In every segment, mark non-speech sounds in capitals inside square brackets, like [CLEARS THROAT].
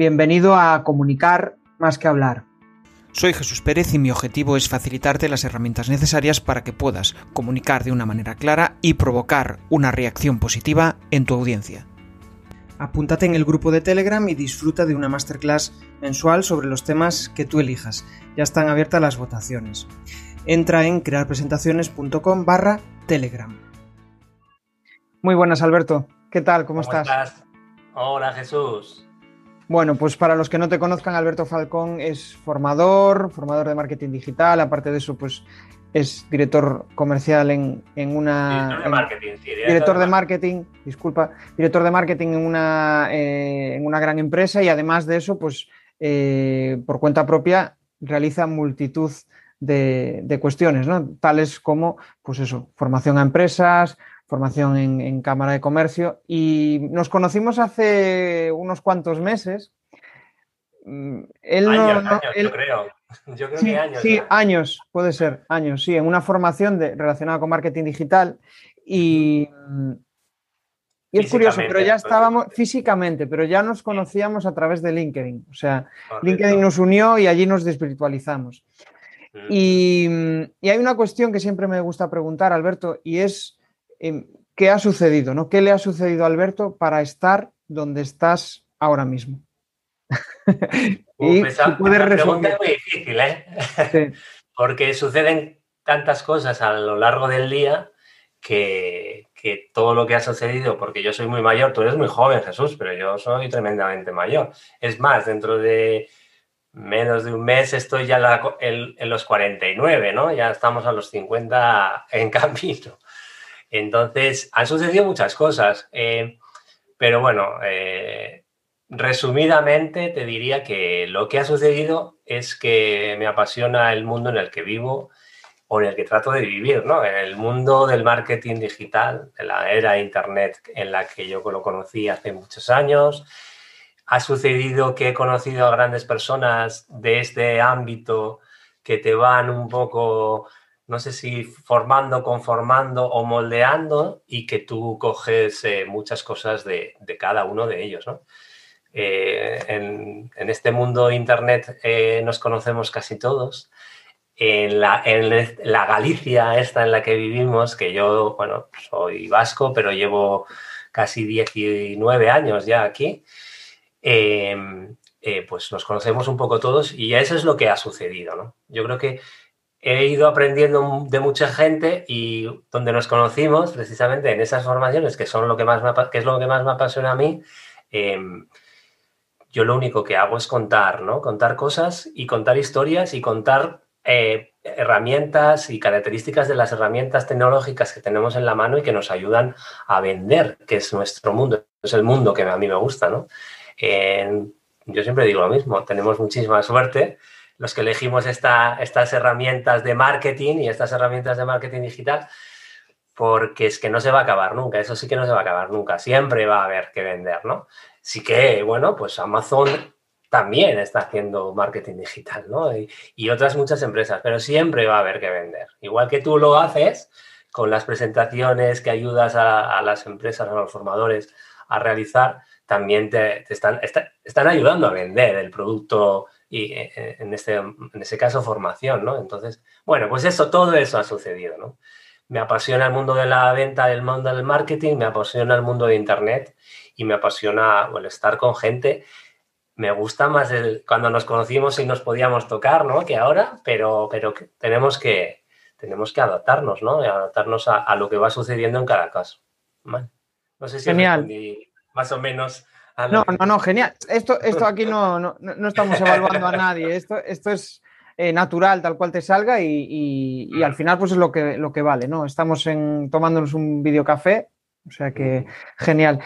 Bienvenido a Comunicar más que hablar. Soy Jesús Pérez y mi objetivo es facilitarte las herramientas necesarias para que puedas comunicar de una manera clara y provocar una reacción positiva en tu audiencia. Apúntate en el grupo de Telegram y disfruta de una masterclass mensual sobre los temas que tú elijas. Ya están abiertas las votaciones. Entra en crearpresentaciones.com barra Telegram. Muy buenas, Alberto. ¿Qué tal? ¿Cómo, estás? estás? Hola, Jesús. Bueno, pues para los que no te conozcan, Alberto Falcón es formador, formador de marketing digital, aparte de eso, pues es director comercial en, una... Director de marketing, sí. Director, de, marketing, disculpa, director de marketing en una, eh, en una gran empresa y además de eso, pues eh, por cuenta propia realiza multitud de, de, cuestiones, ¿no? Tales como, pues eso, formación a empresas, formación en, Cámara de Comercio y nos conocimos hace unos cuantos meses. Mm, él años, no, años, yo creo. [LAUGHS] Yo creo sí, que años. Sí, años, puede ser, años, sí, en una formación de, relacionada con marketing digital y, y es curioso, pero ya estábamos físicamente, pero ya nos conocíamos a través de LinkedIn. O sea, LinkedIn nos unió y allí nos desvirtualizamos. Mm. Y, y hay una cuestión que siempre me gusta preguntar, Alberto, y es ¿qué ha sucedido? ¿no? ¿Qué le ha sucedido a Alberto para estar donde estás ahora mismo? [LAUGHS] y esa, pregunta es muy difícil, ¿eh? [LAUGHS] Porque suceden tantas cosas a lo largo del día que, que, todo lo que ha sucedido, porque yo soy muy mayor, tú eres muy joven, Jesús, pero yo soy tremendamente mayor. Es más, dentro de menos de un mes estoy ya en, en los 49, ¿no? Ya estamos a los 50 en [LAUGHS] camino. Entonces, han sucedido muchas cosas, eh, pero bueno, eh, resumidamente te diría que lo que ha sucedido es que me apasiona el mundo en el que vivo o en el que trato de vivir, ¿no? En el mundo del marketing digital, de la era Internet en la que yo lo conocí hace muchos años. Ha sucedido que he conocido a grandes personas de este ámbito que te van un poco no sé si formando, conformando o moldeando y que tú coges eh, muchas cosas de, cada uno de ellos. ¿no? Eh, en, este mundo Internet eh, nos conocemos casi todos. En la, Galicia esta en la que vivimos, que yo, bueno, soy vasco, pero llevo casi 19 años ya aquí, pues nos conocemos un poco todos y eso es lo que ha sucedido. ¿no? Yo creo que he ido aprendiendo de mucha gente y donde nos conocimos precisamente en esas formaciones que son lo que más me, que es lo que más me apasiona a mí em, yo lo único que hago es contar no contar cosas y contar historias y contar eh, herramientas y características de las herramientas tecnológicas que tenemos en la mano y que nos ayudan a vender que es nuestro mundo es el mundo que a mí me gusta no yo siempre digo lo mismo tenemos muchísima suerte los que elegimos estas herramientas de marketing y estas herramientas de marketing digital, porque es que no se va a acabar nunca, eso sí que no se va a acabar nunca, siempre va a haber que vender, ¿no? Sí que, bueno, pues Amazon también está haciendo marketing digital, ¿no? Y, otras muchas empresas, pero siempre va a haber que vender. Igual que tú lo haces con las presentaciones que ayudas a, las empresas, a los formadores a realizar, también te, están, están ayudando a vender el producto y eh, eh, en, este, en ese caso formación, ¿no? Entonces, bueno, pues eso, todo eso ha sucedido, ¿no? Me apasiona el mundo de la venta, el mundo del marketing, me apasiona el mundo de Internet y me apasiona el estar con gente. Me gusta más el, cuando nos conocimos y nos podíamos tocar, ¿no? Que ahora, pero, pero tenemos, que, tenemos que adaptarnos, ¿no? adaptarnos a, lo que va sucediendo en cada caso. No sé si Genial. más o menos no, no, no, genial. Esto, esto aquí no, no, estamos evaluando a nadie. Esto, esto es eh, natural, tal cual te salga, y, al final, pues es lo que, lo que vale, ¿no? Estamos en, tomándonos un videocafé. O sea que genial.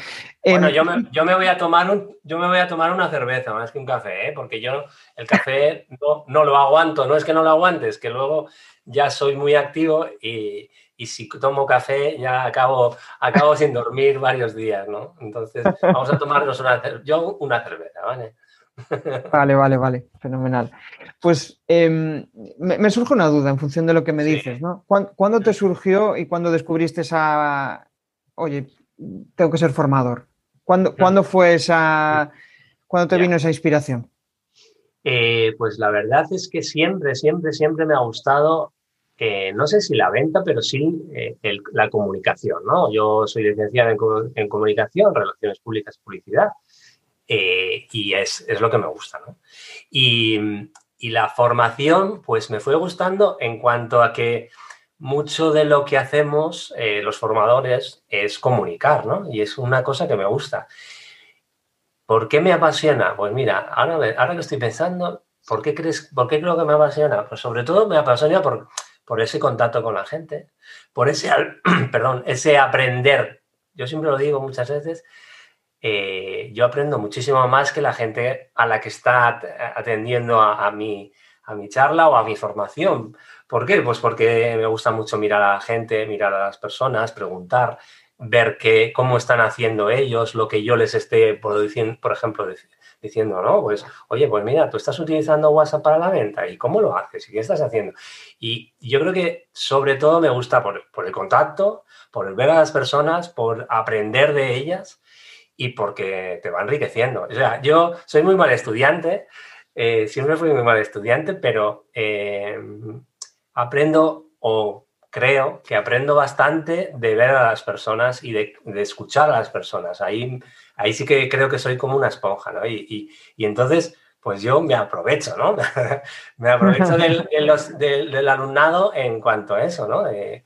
Bueno, em, yo, me, yo, me, voy a tomar un, yo me voy a tomar una cerveza más que un café, ¿eh? porque yo el café [LAUGHS] no, no lo aguanto, no es que no lo aguantes, que luego ya soy muy activo y, y si tomo café ya acabo, acabo sin dormir varios días, ¿no? Entonces, vamos a tomarnos una, yo una cerveza, ¿vale? Vale, vale, vale, fenomenal. Pues em, me, surge una duda en función de lo que me dices, ¿no? ¿Cuándo, te surgió y cuándo descubriste esa, oye, tengo que ser formador? ¿Cuándo, fue esa, ¿Cuándo te vino esa inspiración? Eh, pues la verdad es que siempre, siempre, siempre me ha gustado, eh, no sé si la venta, pero sí eh, la comunicación, ¿no? Yo soy licenciada en, comunicación, relaciones públicas, publicidad, y es, es, lo que me gusta, ¿no? Y, y la formación, pues me fue gustando en cuanto a que mucho de lo que hacemos los formadores es comunicar, ¿no? Y es una cosa que me gusta. ¿Por qué me apasiona? Pues mira, ahora, ahora que estoy pensando, ¿por qué, crees, ¿por qué creo que me apasiona? Pues sobre todo me apasiona por, por ese contacto con la gente, por ese, [CLEARS THROAT] perdón, ese aprender. Yo siempre lo digo muchas veces, eh, yo aprendo muchísimo más que la gente a la que está atendiendo a, mi, a mi charla o a mi formación. ¿Por qué? Pues porque me gusta mucho mirar a la gente, mirar a las personas, preguntar ver que, cómo están haciendo ellos, lo que yo les esté, por, por ejemplo, diciendo, ¿no? Pues, oye, pues mira, tú estás utilizando WhatsApp para la venta y cómo lo haces y qué estás haciendo. Y yo creo que sobre todo me gusta por, el contacto, por ver a las personas, por aprender de ellas y porque te va enriqueciendo. O sea, yo soy muy mal estudiante, eh, siempre fui muy mal estudiante, pero eh, aprendo o creo que aprendo bastante de ver a las personas y de, escuchar a las personas. Ahí, ahí sí que creo que soy como una esponja, ¿no? Y, entonces, pues yo me aprovecho, ¿no? [LAUGHS] me aprovecho del, alumnado en cuanto a eso, ¿no? De,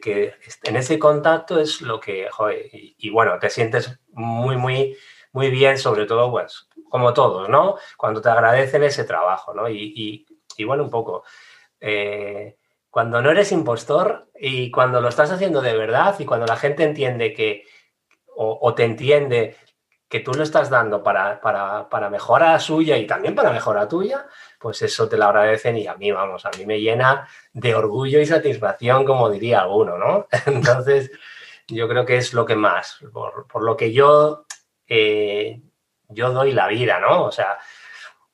que en ese contacto es lo que, joder, y, bueno, te sientes muy, muy, muy bien, sobre todo, pues, como todos, ¿no? Cuando te agradecen ese trabajo, ¿no? Y, bueno, un poco. Eh, cuando no eres impostor y cuando lo estás haciendo de verdad y cuando la gente entiende que, o, te entiende que tú lo estás dando para, para, para mejorar suya y también para mejorar tuya, pues eso te lo agradecen y a mí, vamos, a mí me llena de orgullo y satisfacción, como diría alguno, ¿no? [LAUGHS] Entonces, yo creo que es lo que más, por, lo que yo, eh, yo doy la vida, ¿no? O sea,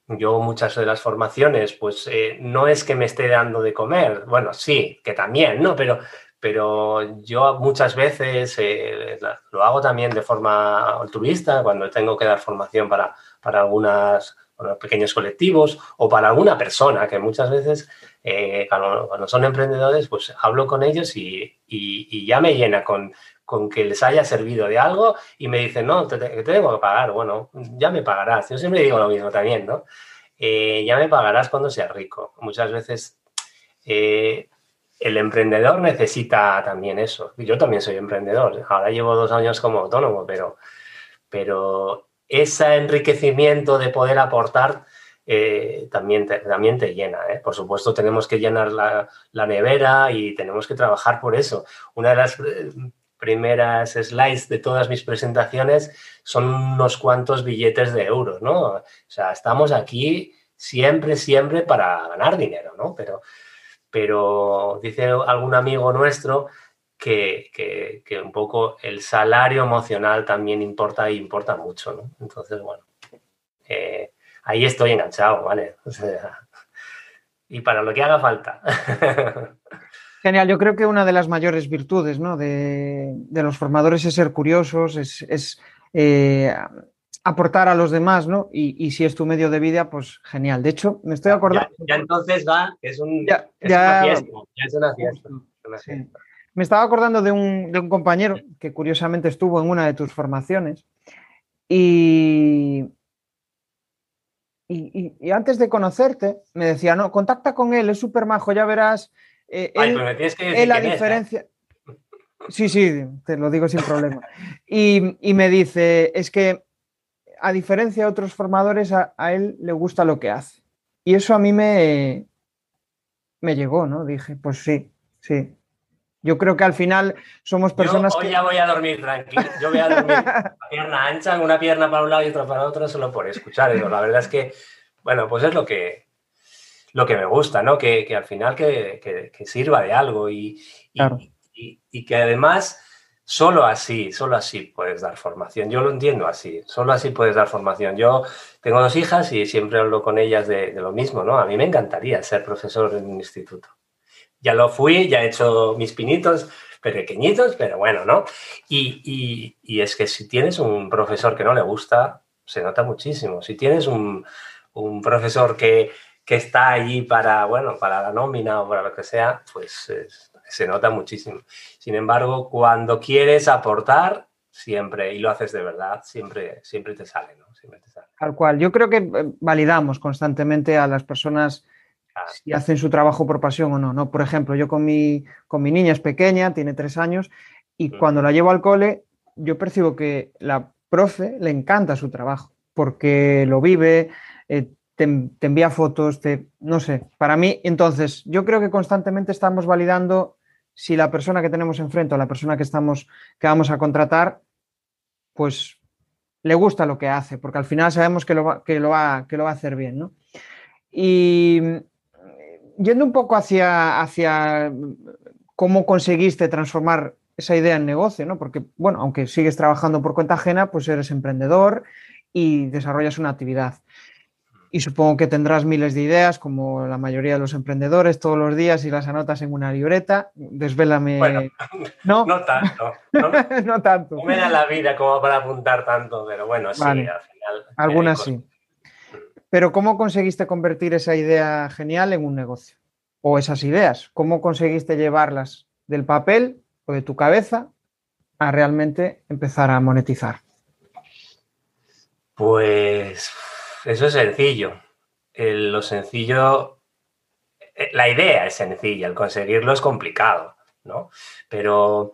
yo muchas de las formaciones, pues eh, no es que me esté dando de comer, bueno, sí, que también, ¿no? Pero, pero yo muchas veces eh, lo hago también de forma altruista, cuando tengo que dar formación para, para algunos pequeños colectivos o para alguna persona, que muchas veces eh, cuando, son emprendedores, pues hablo con ellos y, y, ya me llena con, con que les haya servido de algo y me dicen, no, te, tengo que pagar. Bueno, ya me pagarás. Yo siempre digo lo mismo también, ¿no? Eh, ya me pagarás cuando seas rico. Muchas veces eh, el emprendedor necesita también eso. Yo también soy emprendedor. Ahora llevo dos años como autónomo, pero, pero ese enriquecimiento de poder aportar eh, también, te, también te llena. Por supuesto, tenemos que llenar la, la, nevera y tenemos que trabajar por eso. Una de las primeras slides de todas mis presentaciones son unos cuantos billetes de euros, ¿no? O sea, estamos aquí siempre, siempre para ganar dinero, ¿no? Pero, pero dice algún amigo nuestro que, que, un poco el salario emocional también importa y importa mucho, ¿no? Entonces, bueno, eh, ahí estoy enganchado, ¿vale? O sea, y para lo que haga falta. [LAUGHS] Genial, yo creo que una de las mayores virtudes de, los formadores es ser curiosos, es, eh, aportar a los demás, ¿no? Y, si es tu medio de vida, pues genial. De hecho, me estoy acordando. Ya, entonces va, es, un, una fiesta, ya es una fiesta. Me estaba acordando de un, compañero que curiosamente estuvo en una de tus formaciones y, y, antes de conocerte me decía, no, contacta con él, es súper majo, ya verás eh, Ay, pero me tienes que decir la ¿eh? diferencia. [LAUGHS] Sí, sí, te lo digo sin problema. Y, me dice, es que a diferencia de otros formadores, a, él le gusta lo que hace. Y eso a mí me, me llegó, ¿no? Dije, pues sí, sí. Yo creo que al final somos personas Yo hoy ya voy a dormir tranquilo. Yo voy a dormir [LAUGHS] pierna ancha, una pierna para un lado y otra para otro, solo por escuchar. La verdad es que, bueno, pues es lo que, lo que me gusta, ¿no? Que, al final que, sirva de algo y, y, que además solo así, solo así puedes dar formación. Yo lo entiendo así, solo así puedes dar formación. Yo tengo dos hijas y siempre hablo con ellas de, lo mismo, ¿no? A mí me encantaría ser profesor en un instituto. Ya lo fui, ya he hecho mis pinitos pequeñitos, pero bueno, ¿no? Y, y es que si tienes un profesor que no le gusta, se nota muchísimo. Si tienes un, profesor que, está allí para, bueno, para la nómina o para lo que sea, pues se nota muchísimo. Sin embargo, cuando quieres aportar, siempre, y lo haces de verdad, siempre, siempre te sale, ¿no? Siempre te sale. Tal cual. Yo creo que eh, validamos constantemente a las personas si hacen su trabajo por pasión o no, ¿no? Por ejemplo, yo con mi, con mi niña es pequeña, tiene tres años, y cuando la llevo al cole, yo percibo que la profe le encanta su trabajo, porque lo vive, eh, te, envía fotos, te, no sé, para mí, entonces, yo creo que constantemente estamos validando si la persona que tenemos enfrente o la persona que estamos, que vamos a contratar, pues le gusta lo que hace, porque al final sabemos que lo va, que lo va, que lo va a hacer bien, ¿no? Y yendo un poco hacia, hacia cómo conseguiste transformar esa idea en negocio, ¿no? Porque, bueno, aunque sigues trabajando por cuenta ajena, pues eres emprendedor y desarrollas una actividad. Y supongo que tendrás miles de ideas, como la mayoría de los emprendedores, todos los días y las anotas en una libreta. Desvélame. Bueno, [LAUGHS] no, no tanto. [LAUGHS] No, tanto. No me da la vida como para apuntar tanto, pero bueno, sí, al final. Algunas sí. Pero ¿cómo conseguiste convertir esa idea genial en un negocio? O esas ideas, ¿cómo conseguiste llevarlas del papel o de tu cabeza a realmente empezar a monetizar? Pues eso es sencillo. lo sencillo, eh, la idea es sencilla, el conseguirlo es complicado, ¿no? Pero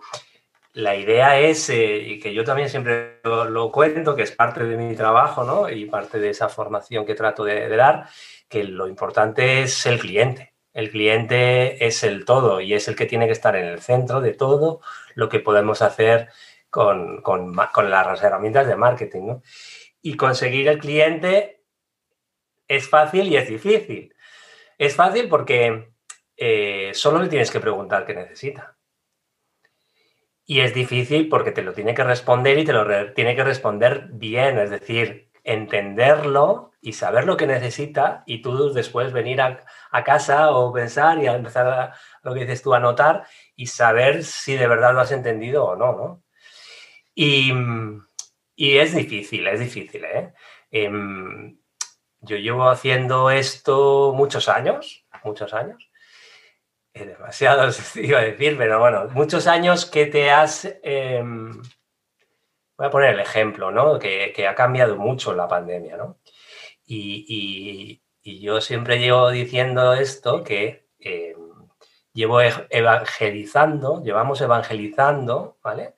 la idea es, eh, y que yo también siempre lo, cuento, que es parte de mi trabajo ¿no? y parte de esa formación que trato de, dar, que lo importante es el cliente. El cliente es el todo y es el que tiene que estar en el centro de todo lo que podemos hacer con, con, las herramientas de marketing. ¿no? Y conseguir el cliente es fácil y es difícil. Es fácil porque eh, solo le tienes que preguntar qué necesita. Y es difícil porque te lo tiene que responder y te lo tiene que responder bien, es decir, entenderlo y saber lo que necesita y tú después venir a, casa o pensar y a empezar a, lo que dices tú a notar y saber si de verdad lo has entendido o no, ¿no? Y, es difícil, es difícil, ¿eh? Em, yo llevo haciendo esto muchos años, muchos años, demasiado [LAUGHS] iba a decir, pero bueno, muchos años que te has... Em, voy a poner el ejemplo, ¿no? Que, ha cambiado mucho la pandemia, ¿no? Y, yo siempre llevo diciendo esto, que em, llevo evangelizando, llevamos evangelizando, ¿vale?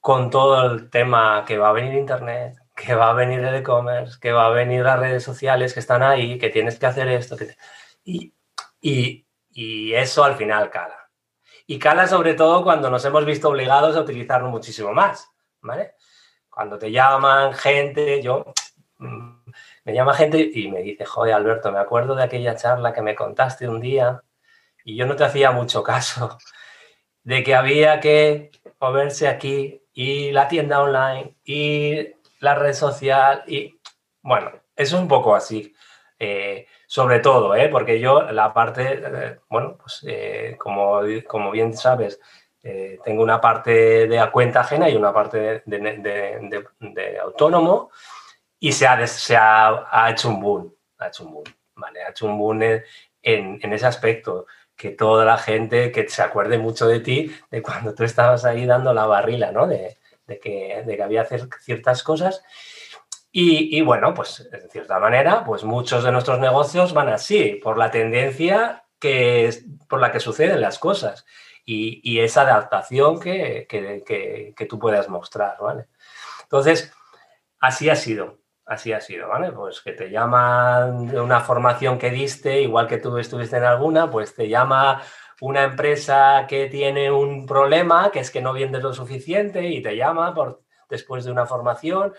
Con todo el tema que va a venir Internet, que va a venir el e-commerce, que va a venir las redes sociales que están ahí, que tienes que hacer esto. Que y, y, y eso al final cala. Y cala sobre todo cuando nos hemos visto obligados a utilizarlo muchísimo más, ¿vale? Cuando te llaman gente, yo mm, me llama gente y me dice, joder, Alberto, me acuerdo de aquella charla que me contaste un día y yo no te hacía mucho caso de que había que moverse aquí y la tienda online y la red social y bueno, es un poco así. Eh, sobre todo, ¿eh? porque yo la parte, eh, bueno, pues eh, como, como bien sabes, tengo una parte de cuenta ajena y una parte de, autónomo y se, ha, se ha, hecho un boom, ha hecho un boom, ¿vale? Ha hecho un boom en, en, ese aspecto, que toda la gente que se acuerde mucho de ti, de cuando tú estabas ahí dando la barrila, ¿no? De, que, de que había hacer ciertas cosas y, bueno, pues de cierta manera, pues muchos de nuestros negocios van así, por la tendencia que por la que suceden las cosas y, esa adaptación que, que, tú puedas mostrar, ¿vale? Entonces, así ha sido, así ha sido, ¿vale? Pues que te llaman de una formación que diste, igual que tú estuviste en alguna, pues te llama una empresa que tiene un problema, que es que no vendes lo suficiente y te llama por, después de una formación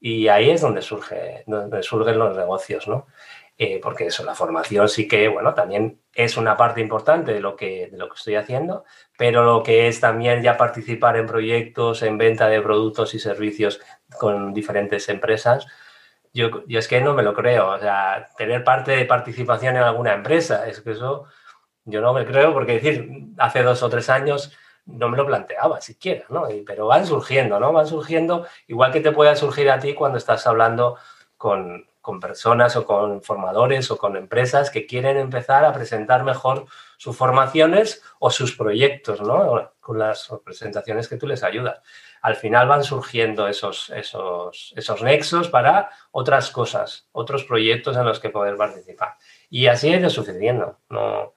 y ahí es donde, surge, donde surgen los negocios, ¿no? Eh, porque eso, la formación sí que, bueno, también es una parte importante de lo, que, de lo que estoy haciendo, pero lo que es también ya participar en proyectos, en venta de productos y servicios con diferentes empresas, yo, yo es que no me lo creo. O sea, tener parte de participación en alguna empresa, es que eso yo no me creo, porque decir, hace dos o tres años no me lo planteaba siquiera, ¿no? pero van surgiendo, ¿no? Van surgiendo, igual que te pueda surgir a ti cuando estás hablando con, con personas o con formadores o con empresas que quieren empezar a presentar mejor sus formaciones o sus proyectos, ¿no? Con las presentaciones que tú les ayudas. Al final van surgiendo esos, esos, esos nexos para otras cosas, otros proyectos en los que poder participar. Y así ha ido sucediendo. ¿no?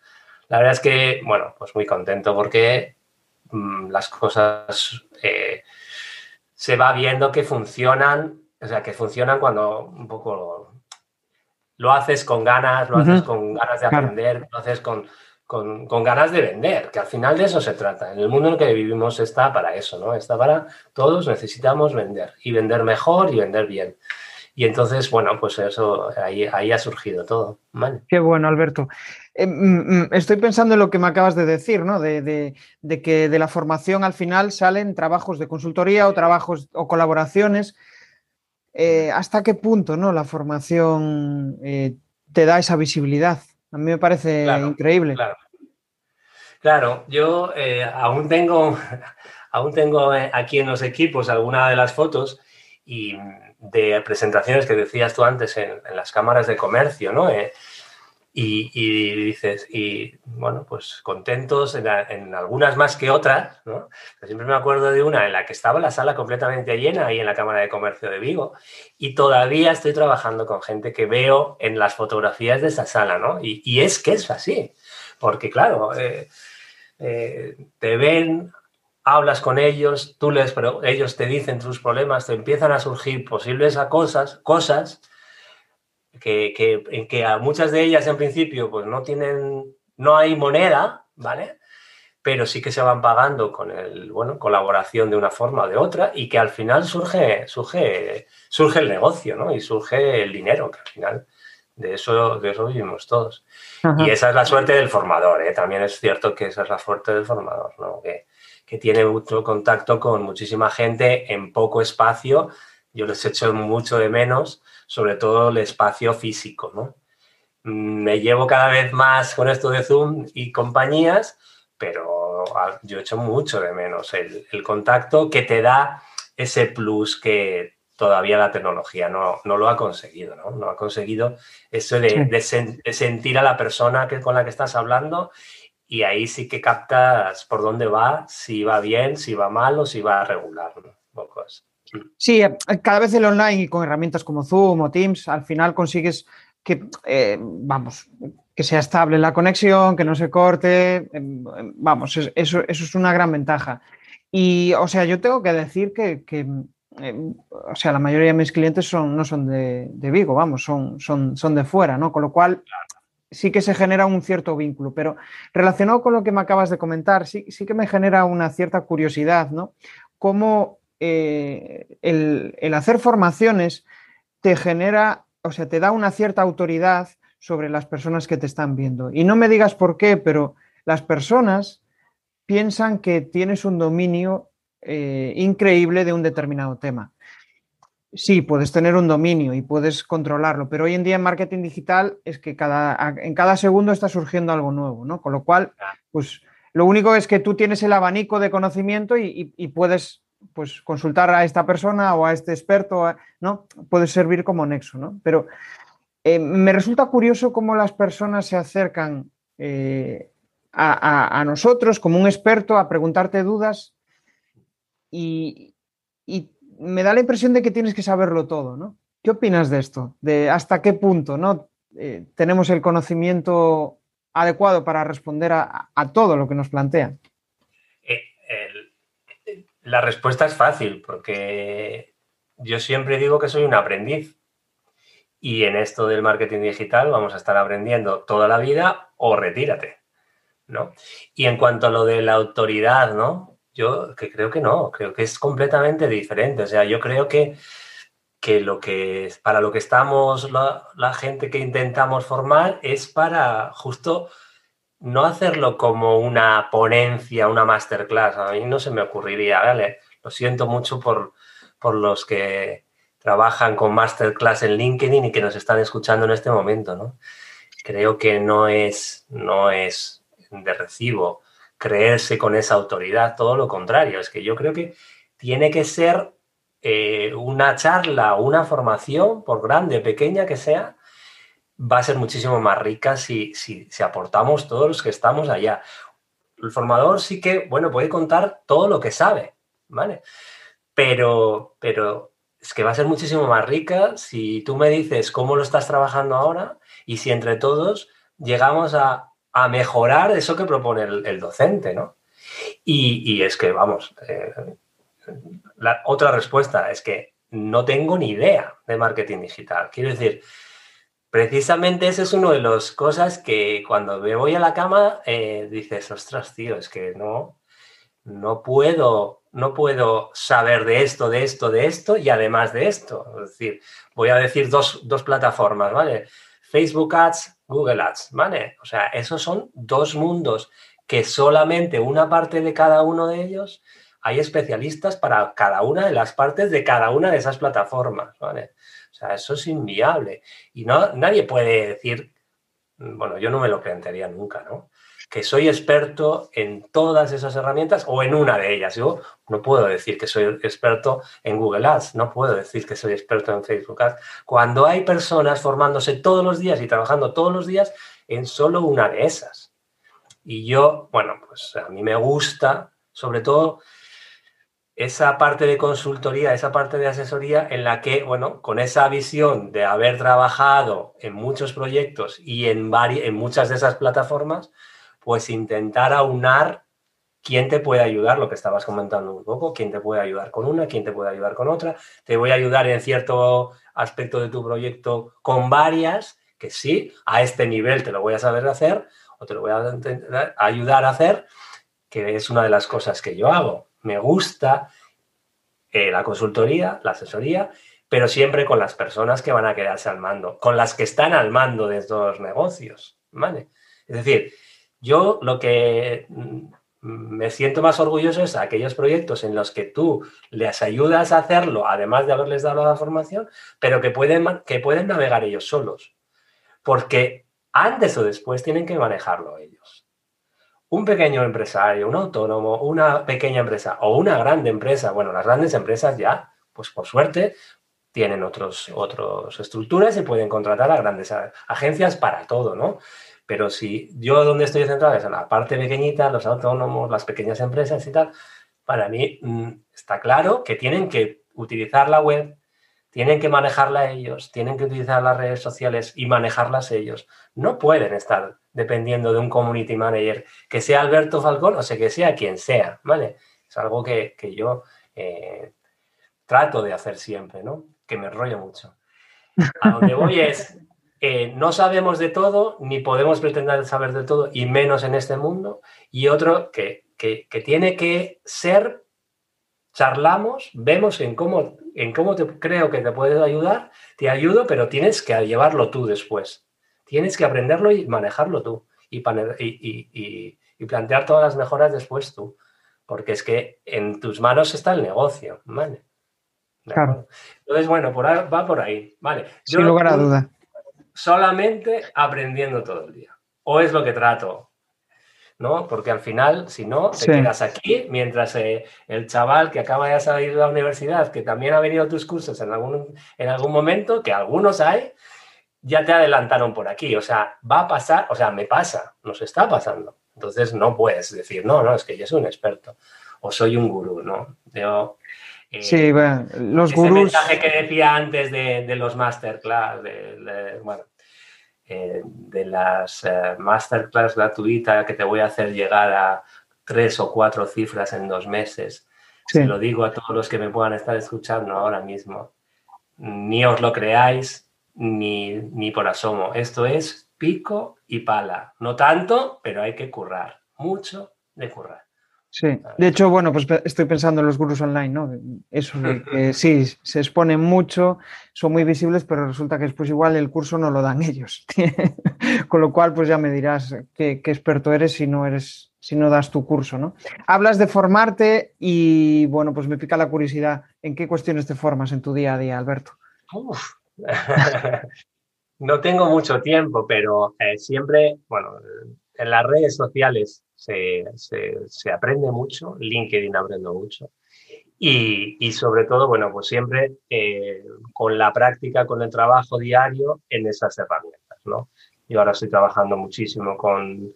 La verdad es que, bueno, pues muy contento porque mm, las cosas eh, se va viendo que funcionan o sea, que funcionan cuando un poco lo haces con ganas, lo haces con ganas de aprender, lo haces con, con, ganas de vender, que al final de eso se trata. En el mundo en el que vivimos está para eso, ¿no? Está para todos necesitamos vender y vender mejor y vender bien. Y entonces, bueno, pues eso, ahí, ahí ha surgido todo. Qué bueno, Alberto. Eh, mm, mm, estoy pensando en lo que me acabas de decir, ¿no? De, de, que de la formación al final salen trabajos de consultoría o trabajos o colaboraciones eh, ¿hasta qué punto ¿no? la formación eh, te da esa visibilidad? A mí me parece increíble. Claro, yo eh, aún tengo, [LAUGHS] aún tengo aquí en los equipos alguna de las fotos y de presentaciones que decías tú antes en, en las cámaras de comercio, ¿no? Y, dices, y bueno, pues contentos en, algunas más que otras, ¿no? siempre me acuerdo de una en la que estaba la sala completamente llena ahí en la Cámara de Comercio de Vigo y todavía estoy trabajando con gente que veo en las fotografías de esa sala, ¿no? Y, es que es así, porque claro, eh, eh, te ven, hablas con ellos, tú les, pero ellos te dicen sus problemas, te empiezan a surgir posibles a cosas, cosas que, en que a muchas de ellas en principio pues no tienen, no hay moneda, ¿vale? Pero sí que se van pagando con el, bueno, colaboración de una forma o de otra y que al final surge, surge, surge el negocio, ¿no? Y surge el dinero, que al final de eso, de eso vivimos todos. Y esa es la suerte del formador, ¿eh? También es cierto que esa es la suerte del formador, ¿no? Que, que tiene mucho contacto con muchísima gente en poco espacio. Yo les echo mucho de menos sobre todo el espacio físico, ¿no? Me llevo cada vez más con esto de Zoom y compañías, pero ah, yo echo mucho de menos el, contacto que te da ese plus que todavía la tecnología no, lo ha conseguido, ¿no? No ha conseguido eso de, sentir a la persona que, con la que estás hablando y ahí sí que captas por dónde va, si va bien, si va mal o si va regular, ¿no? Sí, eh, cada vez el online y con herramientas como Zoom o Teams, al final consigues que, eh, vamos, que sea estable la conexión, que no se corte, em, em, vamos, eso, es una gran ventaja. Y, o sea, yo tengo que decir que, em, o sea, la mayoría de mis clientes son, no son de, Vigo, vamos, son, son, son de fuera, ¿no? Con lo cual sí que se genera un cierto vínculo, pero relacionado con lo que me acabas de comentar, sí, sí que me genera una cierta curiosidad, ¿no? Cómo eh, el, hacer formaciones te genera, o sea, te da una cierta autoridad sobre las personas que te están viendo. Y no me digas por qué, pero las personas piensan que tienes un dominio eh, increíble de un determinado tema. Sí, puedes tener un dominio y puedes controlarlo, pero hoy en día en marketing digital es que cada, en cada segundo está surgiendo algo nuevo, ¿no? Con lo cual, pues lo único es que tú tienes el abanico de conocimiento y puedes pues consultar a esta persona o a este experto, ¿no? Puede servir como nexo, ¿no? Pero eh, me resulta curioso cómo las personas se acercan eh, a, nosotros como un experto a preguntarte dudas y, me da la impresión de que tienes que saberlo todo, ¿no? ¿Qué opinas de esto? ¿De hasta qué punto ¿no? Eh, tenemos el conocimiento adecuado para responder a, a todo lo que nos plantean? La respuesta es fácil, porque yo siempre digo que soy un aprendiz. Y en esto del marketing digital vamos a estar aprendiendo toda la vida o retírate. ¿no? Y en cuanto a lo de la autoridad, ¿no? Yo que creo que no, creo que es completamente diferente. O sea, yo creo que, que lo que para lo que estamos la, gente que intentamos formar es para justo no hacerlo como una ponencia, una masterclass. A mí no se me ocurriría, ¿vale? Lo siento mucho por, por los que trabajan con masterclass en LinkedIn y que nos están escuchando en este momento, ¿no? Creo que no es, no es de recibo creerse con esa autoridad, todo lo contrario, es que yo creo que tiene que ser eh, una charla una formación, por grande o pequeña que sea, va a ser muchísimo más rica si, si, si, aportamos todos los que estamos allá. El formador sí que, bueno, puede contar todo lo que sabe, ¿vale? Pero, pero es que va a ser muchísimo más rica si tú me dices cómo lo estás trabajando ahora y si entre todos llegamos a, a mejorar eso que propone el, docente, ¿no? Y, es que, vamos, eh, la otra respuesta es que no tengo ni idea de marketing digital. Quiero decir, precisamente ese es uno de las cosas que cuando me voy a la cama eh, dices, ostras, tío, es que no, no puedo, no puedo saber de esto, de esto, de esto y además de esto. Es decir, voy a decir dos, dos plataformas, ¿vale? Facebook Ads, Google Ads, ¿vale? O sea, esos son dos mundos que solamente una parte de cada uno de ellos hay especialistas para cada una de las partes de cada una de esas plataformas, ¿vale? O sea, eso es inviable. Y no, nadie puede decir, bueno, yo no me lo plantearía nunca, ¿no? Que soy experto en todas esas herramientas o en una de ellas. Yo no puedo decir que soy experto en Google Ads, no puedo decir que soy experto en Facebook Ads. Cuando hay personas formándose todos los días y trabajando todos los días en solo una de esas. Y yo, bueno, pues a mí me gusta, sobre todo, esa parte de consultoría, esa parte de asesoría en la que, bueno, con esa visión de haber trabajado en muchos proyectos y en, en muchas de esas plataformas, pues intentar aunar quién te puede ayudar, lo que estabas comentando un poco, quién te puede ayudar con una, quién te puede ayudar con otra, te voy a ayudar en cierto aspecto de tu proyecto con varias, que sí, a este nivel te lo voy a saber hacer o te lo voy a ayudar a hacer, que es una de las cosas que yo hago me gusta eh, la consultoría, la asesoría, pero siempre con las personas que van a quedarse al mando, con las que están al mando de estos negocios, ¿vale? Es decir, yo lo que mm, me siento más orgulloso es aquellos proyectos en los que tú les ayudas a hacerlo, además de haberles dado la formación, pero que pueden, que pueden navegar ellos solos. Porque antes o después tienen que manejarlo ellos un pequeño empresario, un autónomo, una pequeña empresa o una grande empresa, bueno, las grandes empresas ya, pues por suerte, tienen otros, otras estructuras y pueden contratar a grandes agencias para todo, ¿no? Pero si yo donde estoy centrado es en la parte pequeñita, los autónomos, las pequeñas empresas y tal, para mí mm, está claro que tienen que utilizar la web, tienen que manejarla ellos, tienen que utilizar las redes sociales y manejarlas ellos. No pueden estar dependiendo de un community manager, que sea Alberto Falcón o sea que sea quien sea, ¿vale? Es algo que, yo eh, trato de hacer siempre, ¿no? Que me enrollo mucho. A donde voy es, eh, no sabemos de todo, ni podemos pretender saber de todo, y menos en este mundo. Y otro que, que, tiene que ser, charlamos, vemos en cómo, en cómo te creo que te puedo ayudar, te ayudo, pero tienes que llevarlo tú después. Tienes que aprenderlo y manejarlo tú y, y, plantear todas las mejoras después tú, porque es que en tus manos está el negocio, ¿vale? Claro. Entonces, bueno, por va por ahí, ¿vale? Sin lugar a duda. Solamente aprendiendo todo el día. O es lo que trato, ¿no? Porque al final, si no, te quedas aquí, mientras eh, el chaval que acaba de salir de la universidad, que también ha venido a tus cursos en algún, en algún momento, que algunos hay, ya te adelantaron por aquí. O sea, va a pasar, o sea, me pasa, nos está pasando. Entonces no puedes decir, no, no, es que yo soy un experto o soy un gurú, ¿no? Yo, eh, sí, bueno, los ese mensaje que decía antes de, los masterclass, de, bueno, eh, de las eh, masterclass gratuitas que te voy a hacer llegar a tres o cuatro cifras en dos meses. Se lo digo a todos los que me puedan estar escuchando ahora mismo. Ni os lo creáis, ni, por asomo. Esto es pico y pala. No tanto, pero hay que currar. Mucho de currar. Sí, de hecho, bueno, pues estoy pensando en los gurús online, ¿no? Eso que [LAUGHS] sí, se exponen mucho, son muy visibles, pero resulta que después igual el curso no lo dan ellos. [LAUGHS] Con lo cual, pues ya me dirás qué, experto eres si no eres, si no das tu curso, ¿no? Hablas de formarte y, bueno, pues me pica la curiosidad. ¿En qué cuestiones te formas en tu día a día, Alberto? [LAUGHS] no tengo mucho tiempo, pero eh, siempre, bueno, en las redes sociales se, aprende mucho, LinkedIn aprendo mucho. Y, sobre todo, bueno, pues siempre eh, con la práctica, con el trabajo diario en esas herramientas, ¿no? Yo ahora estoy trabajando muchísimo con,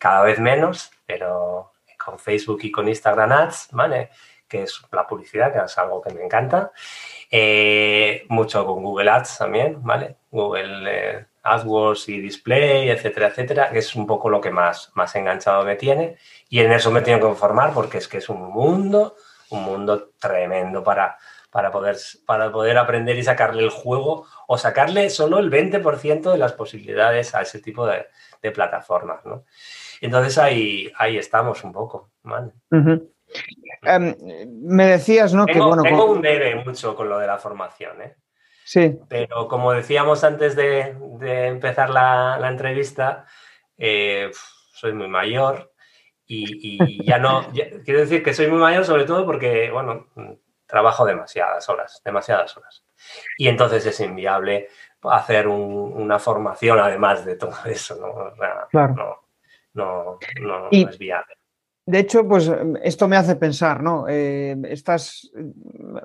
cada vez menos, pero con Facebook y con Instagram Ads, ¿vale? Que es la publicidad, que es algo que me encanta. Eh, mucho con Google Ads también, ¿vale? Google eh, AdWords y Display, etcétera, etcétera, que es un poco lo que más, más enganchado me tiene. Y en eso me tengo que informar porque es que es un mundo, un mundo tremendo para, para, poder, para poder aprender y sacarle el juego o sacarle solo el 20% de las posibilidades a ese tipo de, plataformas, ¿no? Entonces ahí, ahí estamos un poco, ¿vale? Em, me decías, ¿no? Tengo, que bueno, tengo un debe mucho con lo de la formación, ¿eh? Sí. Pero como decíamos antes de, empezar la, entrevista, eh, soy muy mayor y, [LAUGHS] ya no. quiero decir que soy muy mayor, sobre todo porque, bueno, trabajo demasiadas horas, demasiadas horas. Y entonces es inviable hacer una formación además de todo eso, ¿no? claro. no, no es viable. De hecho, pues esto me hace pensar, ¿no? Eh, estas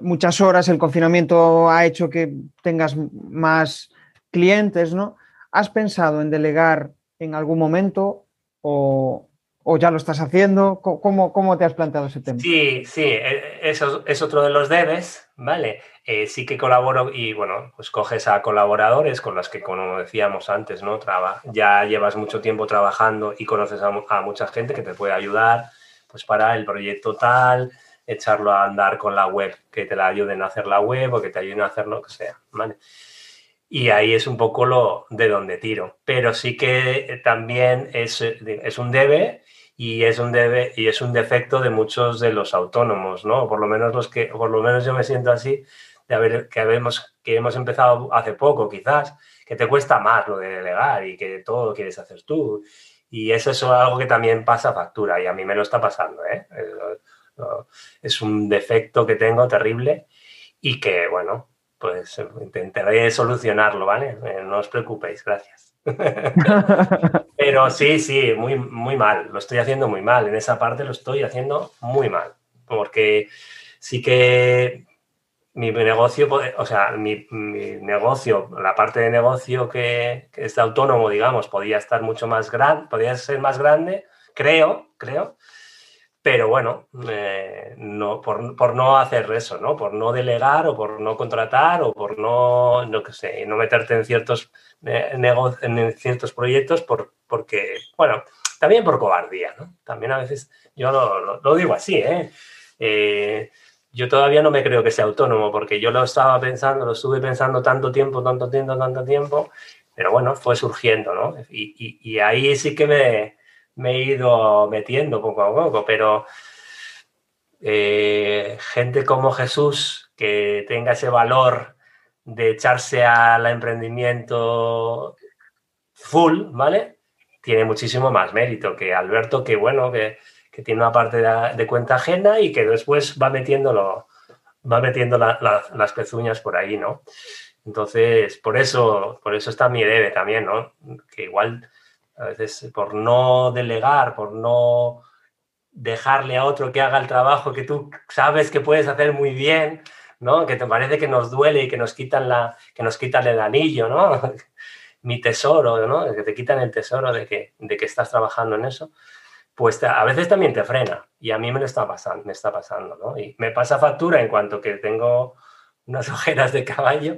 muchas horas, el confinamiento ha hecho que tengas más clientes, ¿no? ¿Has pensado en delegar en algún momento o, ya lo estás haciendo? ¿Cómo, ¿Cómo, te has planteado ese tema? Sí, sí, e, eso es otro de los debes, ¿vale? Eh, sí que colaboro y, bueno, pues coges a colaboradores con los que, como decíamos antes, ¿no? ya llevas mucho tiempo trabajando y conoces a, mucha gente que te puede ayudar, pues para el proyecto tal, echarlo a andar con la web, que te la ayuden a hacer la web o que te ayuden a hacer lo que sea, ¿vale? Y ahí es un poco lo de donde tiro. Pero sí que también es, es un debe y es un debe y es un defecto de muchos de los autónomos, ¿no? Por lo menos los que, por lo menos yo me siento así, de haber, que, habemos, que hemos empezado hace poco quizás, que te cuesta más lo de delegar y que todo lo quieres hacer tú. Y eso es algo que también pasa factura y a mí me lo está pasando. ¿eh? Es un defecto que tengo terrible y que, bueno, pues intentaré solucionarlo, ¿vale? Eh, no os preocupéis, gracias. [LAUGHS] Pero sí, sí, muy, muy mal, lo estoy haciendo muy mal, en esa parte lo estoy haciendo muy mal, porque sí que mi negocio, o sea, mi, negocio, la parte de negocio que, que, es autónomo, digamos, podía estar mucho más grande, podía ser más grande, creo, creo, pero bueno, eh, no, por, no hacer eso, ¿no? Por no delegar o por no contratar o por no, no sé, no meterte en ciertos, eh, en ciertos proyectos por, porque, bueno, también por cobardía, ¿no? También a veces, yo lo, lo digo así, ¿eh? eh yo todavía no me creo que sea autónomo, porque yo lo estaba pensando, lo estuve pensando tanto tiempo, tanto tiempo, tanto tiempo, pero bueno, fue surgiendo, ¿no? Y, ahí sí que me, he ido metiendo poco a poco, pero eh, gente como Jesús, que tenga ese valor de echarse al emprendimiento full, ¿vale? Tiene muchísimo más mérito que Alberto, que bueno, que que tiene una parte de, cuenta ajena y que después va metiéndolo, va metiendo las pezuñas por ahí, ¿no? Entonces, por eso, por eso está mi debe también, ¿no? Que igual a veces por no delegar, por no dejarle a otro que haga el trabajo que tú sabes que puedes hacer muy bien, ¿no? Que te parece que nos duele y que nos quitan la, que nos quitan el anillo, ¿no? [LAUGHS] Mi tesoro, ¿no? Que te quitan el tesoro de que, de que estás trabajando en eso pues a veces también te frena. Y a mí me lo está pasando, me está pasando, ¿no? Y me pasa factura en cuanto que tengo unas [LAUGHS] ojeras de caballo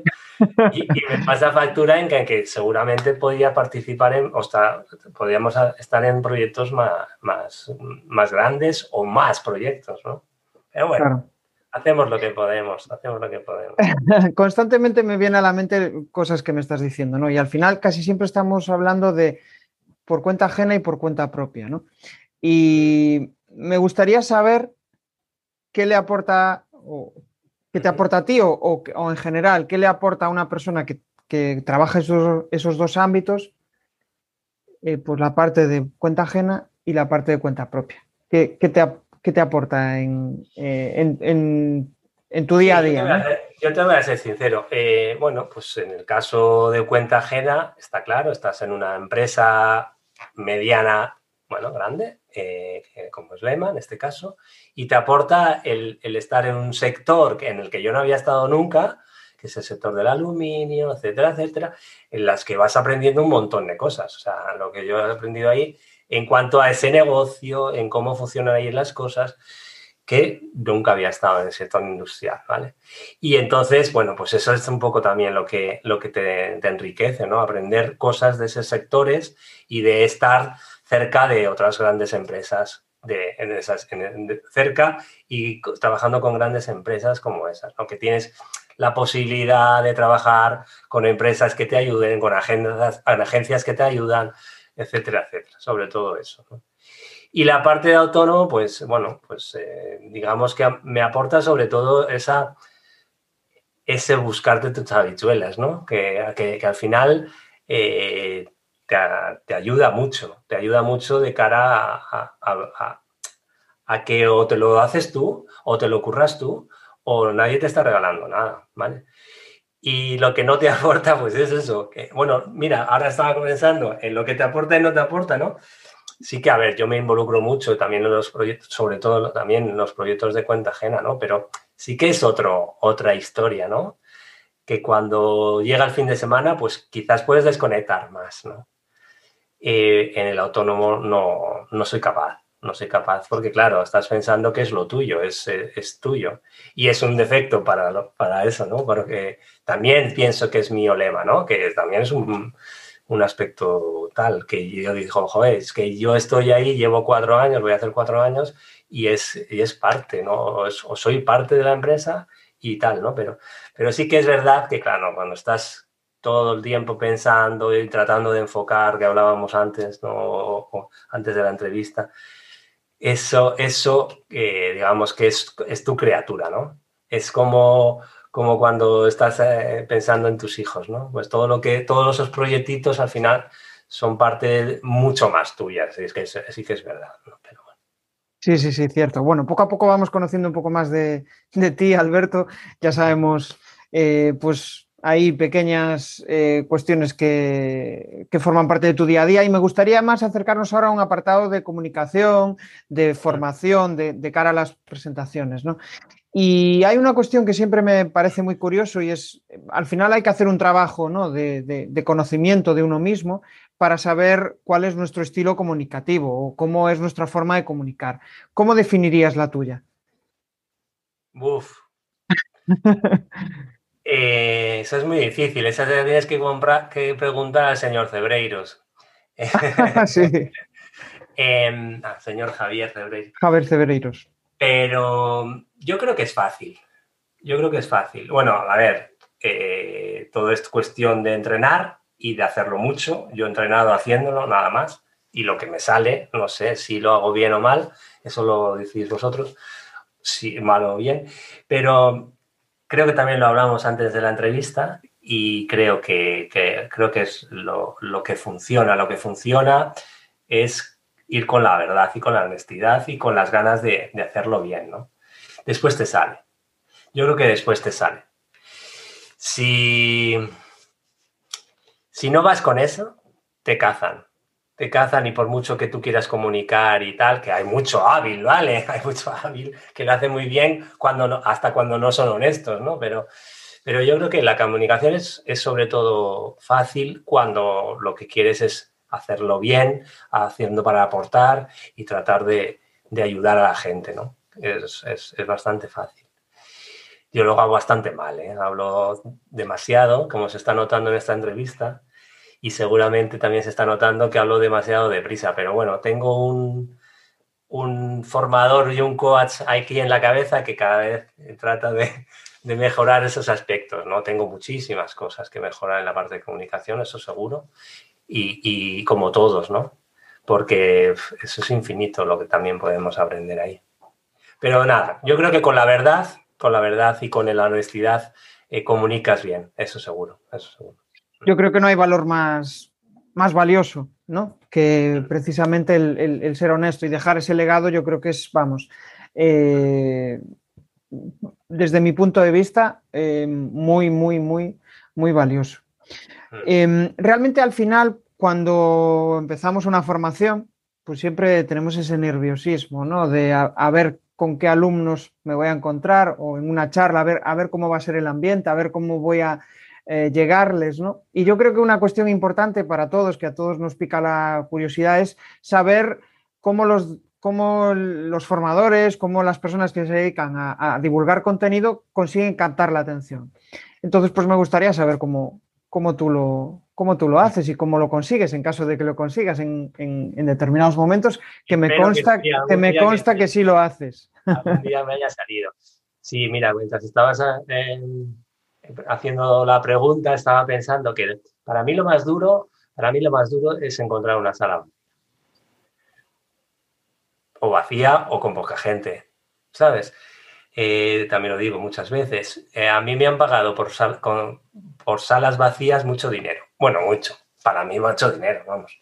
y, me pasa factura en que, seguramente podría participar en, o sea, podríamos estar en proyectos más, más, más, grandes o más proyectos, ¿no? Pero bueno. Hacemos lo que podemos, hacemos lo que podemos. [LAUGHS] Constantemente me viene a la mente cosas que me estás diciendo, ¿no? Y al final casi siempre estamos hablando de por cuenta ajena y por cuenta propia, ¿no? Y me gustaría saber qué le aporta, o qué te aporta a ti, o, en general, qué le aporta a una persona que, trabaja esos, dos ámbitos, eh, pues la parte de cuenta ajena y la parte de cuenta propia. ¿Qué, te, te, aporta en, eh, en, tu día a día? Yo te voy a ser sincero. Eh, bueno, pues en el caso de cuenta ajena, está claro, estás en una empresa mediana, bueno, grande, como es Lema en este caso, y te aporta el, estar en un sector en el que yo no había estado nunca, que es el sector del aluminio, etcétera, etcétera, en las que vas aprendiendo un montón de cosas. O sea, lo que yo he aprendido ahí en cuanto a ese negocio, en cómo funcionan ahí las cosas, que nunca había estado en el sector industrial, ¿vale? Y entonces, bueno, pues eso es un poco también lo que, lo que te, enriquece, ¿no? Aprender cosas de esos sectores y de estar cerca de otras grandes empresas, de, en esas, cerca y trabajando con grandes empresas como esas, aunque tienes la posibilidad de trabajar con empresas que te ayuden, con agencias, agencias que te ayudan, etcétera, etcétera, sobre todo eso. Y la parte de autónomo, pues bueno, pues eh, digamos que me aporta sobre todo esa, ese buscarte tus habichuelas, ¿no? Que, que, al final eh, te, ayuda mucho, te ayuda mucho de cara a, que o te lo haces tú o te lo curras tú o nadie te está regalando nada, ¿vale? Y lo que no te [LAUGHS] aporta, pues es eso. Que, bueno, mira, ahora estaba pensando en lo que te aporta y no te aporta, ¿no? sí que, a ver, yo me involucro mucho también en los proyectos, sobre todo también en los proyectos de cuenta ajena, ¿no? Pero sí que es otro, otra historia, ¿no? Que cuando llega el fin de semana, pues quizás puedes desconectar más, ¿no? Eh, en el autónomo no, no soy capaz, no soy capaz, porque claro, estás pensando que es lo tuyo, es, es tuyo. Y es un defecto para, para eso, ¿no? Porque también pienso que es mi lema, ¿no? Que también es un un aspecto tal que yo digo, joder, es que yo estoy ahí, llevo cuatro años, voy a hacer cuatro años y es, es parte, ¿no? O, soy parte de la empresa y tal, ¿no? Pero, pero sí que es verdad que, claro, cuando estás todo el tiempo pensando y tratando de enfocar, que hablábamos antes, ¿no? antes de la entrevista, eso, eso eh, digamos que es, es tu criatura, ¿no? Es como como cuando estás eh, pensando en tus hijos, ¿no? Pues todo lo que, todos esos proyectitos al final son parte mucho más tuyas, es que sí que es verdad, Sí, sí, sí, cierto. Bueno, poco a poco vamos conociendo un poco más de, ti, Alberto. Ya sabemos, eh, pues hay pequeñas eh, cuestiones que, forman parte de tu día a día y me gustaría más acercarnos ahora a un apartado de comunicación, de formación, de, de cara a las presentaciones. ¿no? Y hay una cuestión que siempre me parece muy curioso y es, al final hay que hacer un trabajo de, conocimiento de uno mismo para saber cuál es nuestro estilo comunicativo o cómo es nuestra forma de comunicar. ¿Cómo definirías la tuya? Uf. [LAUGHS] Eh, eso es muy difícil. Esa te tienes que, comprar, que preguntar al señor Cebreiros. [LAUGHS] sí. [LAUGHS] Em, señor Javier Cebreiros. Javier Cebreiros. Pero yo creo que es fácil. Yo creo que es fácil. Bueno, a ver, eh, todo es cuestión de entrenar y de hacerlo mucho. Yo he entrenado haciéndolo, nada más. Y lo que me sale, no sé si lo hago bien o mal, eso lo decís vosotros, si mal o bien. Pero creo que también lo hablamos antes de la entrevista y creo que, creo que es lo, que funciona. Lo que funciona es ir con la verdad y con la honestidad y con las ganas de, de hacerlo bien, ¿no? después te sale. Yo creo que después te sale. Si, si no vas con eso, te cazan. Te cazan y por mucho que tú quieras comunicar y tal, que hay mucho hábil, ¿vale? [LAUGHS] Hay mucho hábil que lo hace muy bien cuando hasta cuando no son honestos, ¿no? Pero, pero yo creo que la comunicación es, es sobre todo fácil cuando lo que quieres es hacerlo bien, haciendo para aportar y tratar de, de ayudar a la gente, ¿no? es, es, es bastante fácil. Yo lo hago bastante mal, ¿eh? hablo demasiado, como se está notando en esta entrevista, y seguramente también se está notando que hablo demasiado deprisa, pero bueno, tengo un, un formador y un coach aquí en la cabeza que cada vez trata de, de, mejorar esos aspectos, ¿no? Tengo muchísimas cosas que mejorar en la parte de comunicación, eso seguro, y, y como todos, ¿no? Porque eso es infinito lo que también podemos aprender ahí. Pero nada, yo creo que con la verdad, con la verdad y con la honestidad eh, comunicas bien, eso seguro, eso seguro. Yo creo que no hay valor más, más valioso, ¿no? Que precisamente el, ser honesto y dejar ese legado, yo creo que es, vamos, eh, desde mi punto de vista, eh, muy, muy, muy, muy valioso. Em, realmente al final, cuando empezamos una formación, pues siempre tenemos ese nerviosismo, ¿no? De a, ver con qué alumnos me voy a encontrar o en una charla, a ver, a ver cómo va a ser el ambiente, a ver cómo voy a eh, llegarles, ¿no? Y yo creo que una cuestión importante para todos, que a todos nos pica la curiosidad, es saber cómo los, cómo los formadores, cómo las personas que se dedican a, divulgar contenido consiguen captar la atención. Entonces, pues me gustaría saber cómo, cómo tú lo, cómo tú lo haces y cómo lo consigues en caso de que lo consigas en, determinados momentos, que me consta, que, me consta que, sí lo haces. Algún día me haya salido. Sí, mira, mientras estabas eh, haciendo la pregunta, estaba pensando que para mí lo más duro, para mí lo más duro es encontrar una sala o vacía o con poca gente, ¿sabes? Eh, también lo digo muchas veces, eh, a mí me han pagado por, salas vacías mucho dinero. Bueno, mucho. Para mí mucho dinero, vamos.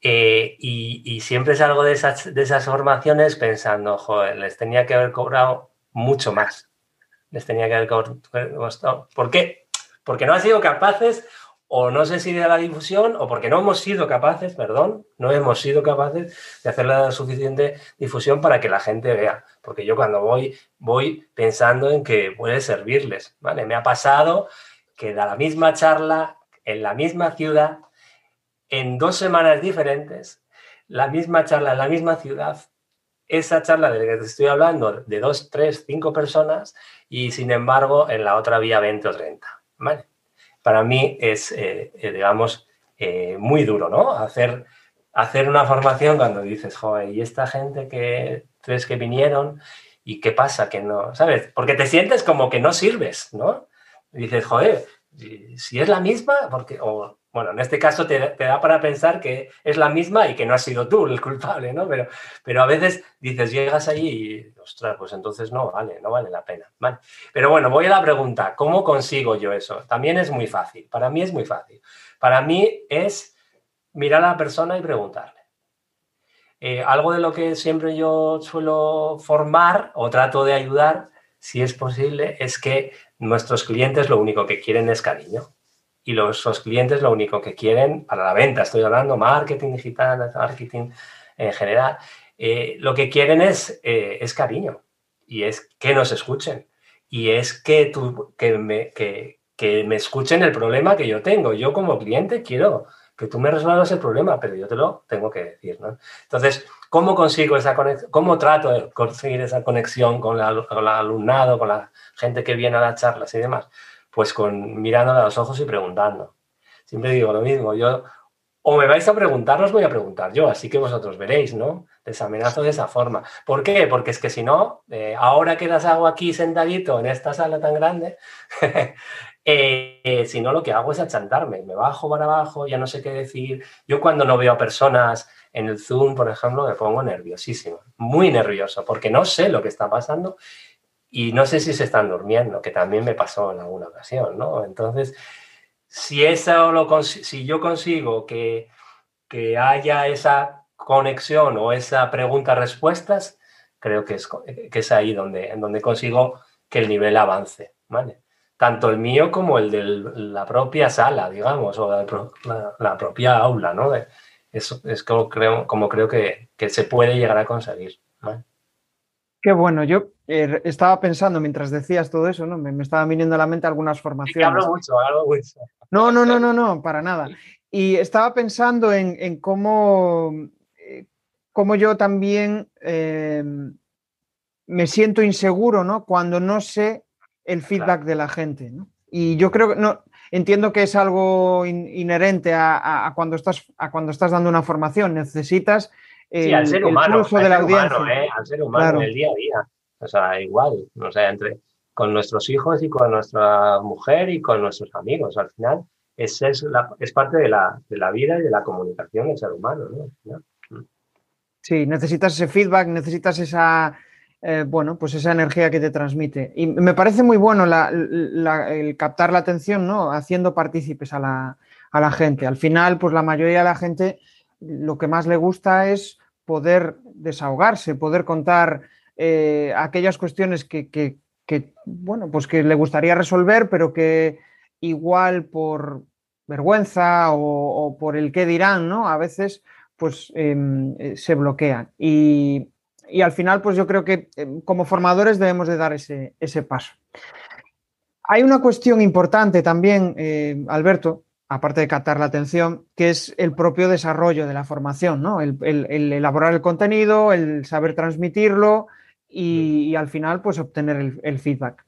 Eh, y, siempre salgo de esas, de esas formaciones pensando, joder, les tenía que haber cobrado mucho más. Les tenía que haber cobrado. ¿Por qué? Porque no han sido capaces o no sé si de la difusión o porque no hemos sido capaces, perdón, no hemos sido capaces de hacer la suficiente difusión para que la gente vea. Porque yo cuando voy, voy pensando en que puede servirles, ¿vale? Me ha pasado que da la misma charla en la misma ciudad, en dos semanas diferentes, la misma charla en la misma ciudad, esa charla de la que te estoy hablando, de dos, tres, cinco personas, y sin embargo en la otra había 20 o 30, ¿vale? para mí es, eh, eh, digamos, eh, muy duro, ¿no? Hacer, hacer una formación cuando dices, joder, ¿y esta gente que tres que vinieron? ¿Y qué pasa? Que no, ¿sabes? Porque te sientes como que no sirves, ¿no? dices, joder, si es la misma, porque, o, bueno, en este caso te, da para pensar que es la misma y que no has sido tú el culpable, ¿no? Pero, pero a veces dices, llegas allí y, ostras, pues entonces no vale, no vale la pena. Pero bueno, voy a la pregunta, ¿cómo consigo yo eso? También es muy fácil, para mí es muy fácil. Para mí es mirar a la persona y preguntarle. Eh, algo de lo que siempre yo suelo formar o trato de ayudar, si es posible, es que nuestros clientes lo único que quieren es cariño y los, clientes lo único que quieren para la venta, estoy hablando marketing digital, marketing en general, eh, lo que quieren es, eh, es cariño y es que nos escuchen y es que, tú, que, me, que, que me escuchen el problema que yo tengo. Yo como cliente quiero que tú me resuelvas el problema, pero yo te lo tengo que decir. ¿no? Entonces, ¿cómo consigo esa conexión? ¿Cómo trato de conseguir esa conexión con, con el alumnado, con la gente que viene a las charlas y demás? Pues con mirándole a los ojos y preguntando. Siempre digo lo mismo, yo o me vais a preguntar, os voy a preguntar yo, así que vosotros veréis, ¿no? Les amenazo de esa forma. ¿Por qué? Porque es que si no, eh, ahora que las hago aquí sentadito en esta sala tan grande, [LAUGHS] eh, si no lo que hago es achantarme, me bajo para abajo, ya no sé qué decir. Yo cuando no veo a personas en el Zoom, por ejemplo, me pongo nerviosísimo, muy nervioso, porque no sé lo que está pasando y no sé si se están durmiendo, que también me pasó en alguna ocasión, ¿no? Entonces, si, eso lo, si yo consigo que, que haya esa conexión o esa pregunta-respuestas, creo que es, que es ahí donde, en donde consigo que el nivel avance, ¿vale? Tanto el mío como el de la propia sala, digamos, o la, propia aula, ¿no? Eso es como creo, como creo que, que se puede llegar a conseguir, ¿vale? Qué bueno, yo eh, estaba pensando mientras decías todo eso, ¿no? Me, estaban viniendo a la mente algunas formaciones. hablo mucho, hablo mucho. No, no, no, no, no, para [LAUGHS] nada. Y estaba pensando en, cómo, eh, cómo, yo también em, me siento inseguro, ¿no? Cuando no sé el feedback de la gente, ¿no? Y yo creo que no, entiendo que es algo inherente a, cuando estás, a cuando estás dando una formación. Necesitas sí, al ser humano, de la audiencia. ¿eh? al ser humano en el día a día. O sea, igual, o sea, entre con nuestros hijos y con nuestra mujer y con nuestros amigos. Al final, es, es, es parte de la, de la, vida y de la comunicación del ser humano. ¿no? Sí, necesitas ese feedback, necesitas esa, eh, bueno, pues esa energía que te transmite. Y me parece muy bueno el captar la atención, ¿no? Haciendo partícipes a la, a la gente. Al final, pues la mayoría de la gente lo que más le gusta es poder desahogarse, poder contar eh, aquellas cuestiones que, bueno, pues que le gustaría resolver, pero que igual por vergüenza o, por el qué dirán, ¿no? A veces pues em, eh, se bloquean. Y, al final, pues yo creo que em, como formadores debemos de dar ese, paso. Hay una cuestión importante también, eh, Alberto, aparte de captar la atención, que es el propio desarrollo de la formación, ¿no? El, elaborar el contenido, el saber transmitirlo y, al final, pues obtener el, feedback.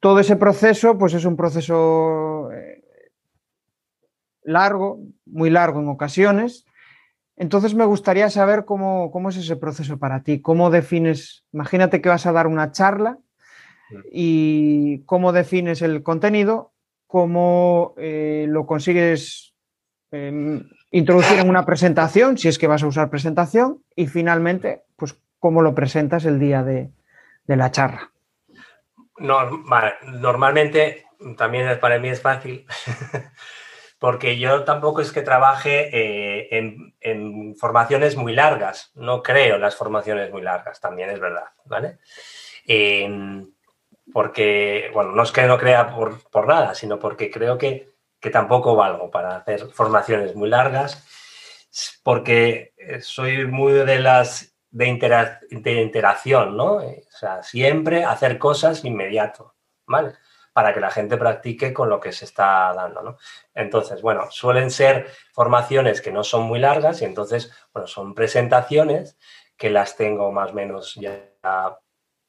Todo ese proceso, pues es un proceso eh, largo, muy largo en ocasiones. Entonces me gustaría saber cómo, cómo, es ese proceso para ti, cómo defines, imagínate que vas a dar una charla y cómo defines el contenido cómo eh, lo consigues em, introducir en una presentación, si es que vas a usar presentación, y finalmente, pues cómo lo presentas el día de, la charla. normalmente también para mí es fácil, [LAUGHS] porque yo tampoco es que trabaje eh, en, formaciones muy largas, no creo en las formaciones muy largas, también es verdad, ¿vale? Em, porque, bueno, no es que no crea por, nada, sino porque creo que, tampoco valgo para hacer formaciones muy largas, porque eh, soy muy de las de, interacción, ¿no? O sea, siempre hacer cosas inmediato, ¿vale? Para que la gente practique con lo que se está dando, ¿no? Entonces, bueno, suelen ser formaciones que no son muy largas y entonces, bueno, son presentaciones que las tengo más o menos ya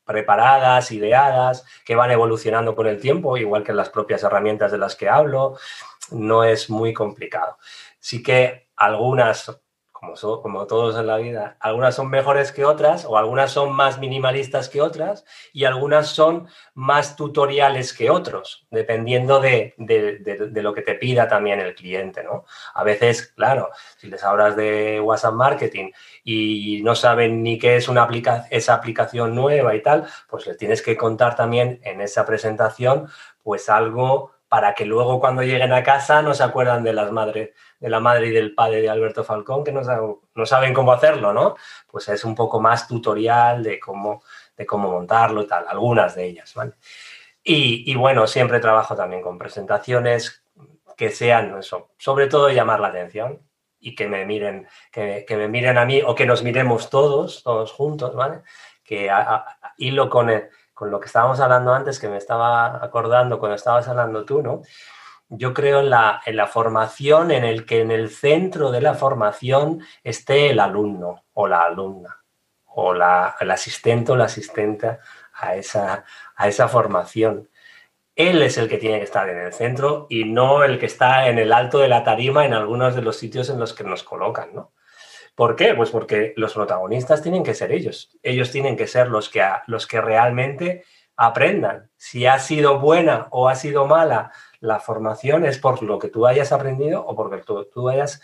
preparadas, ideadas, que van evolucionando con el tiempo, igual que las propias herramientas de las que hablo. No es muy complicado. Sí que algunas como, todos en la vida, algunas son mejores que otras o algunas son más minimalistas que otras y algunas son más tutoriales que otros, dependiendo de, lo que te pida también el cliente, ¿no? A veces, claro, si les hablas de WhatsApp Marketing y no saben ni qué es una esa aplicación nueva y tal, pues les tienes que contar también en esa presentación pues algo para que luego cuando lleguen a casa no se acuerdan de las madres de la madre y del padre de Alberto Falcón que no saben, cómo hacerlo, ¿no? Pues es un poco más tutorial de cómo, de cómo montarlo y tal, algunas de ellas, ¿vale? Y, bueno, siempre trabajo también con presentaciones que sean sobre todo llamar la atención y que me miren, que, me miren a mí o que nos miremos todos, todos juntos, ¿vale? Que hilo con, con lo que estábamos hablando antes, que me estaba acordando cuando estabas hablando tú, ¿no? yo creo en la, en la, formación en el que en el centro de la formación esté el alumno o la alumna o la, el asistente o la asistente a esa, a esa formación. Él es el que tiene que estar en el centro y no el que está en el alto de la tarima en algunos de los sitios en los que nos colocan, ¿no? ¿Por qué? Pues porque los protagonistas tienen que ser ellos. Ellos tienen que ser los que, los que realmente aprendan. Si ha sido buena o ha sido mala la formación es por lo que tú hayas aprendido o porque tú, hayas,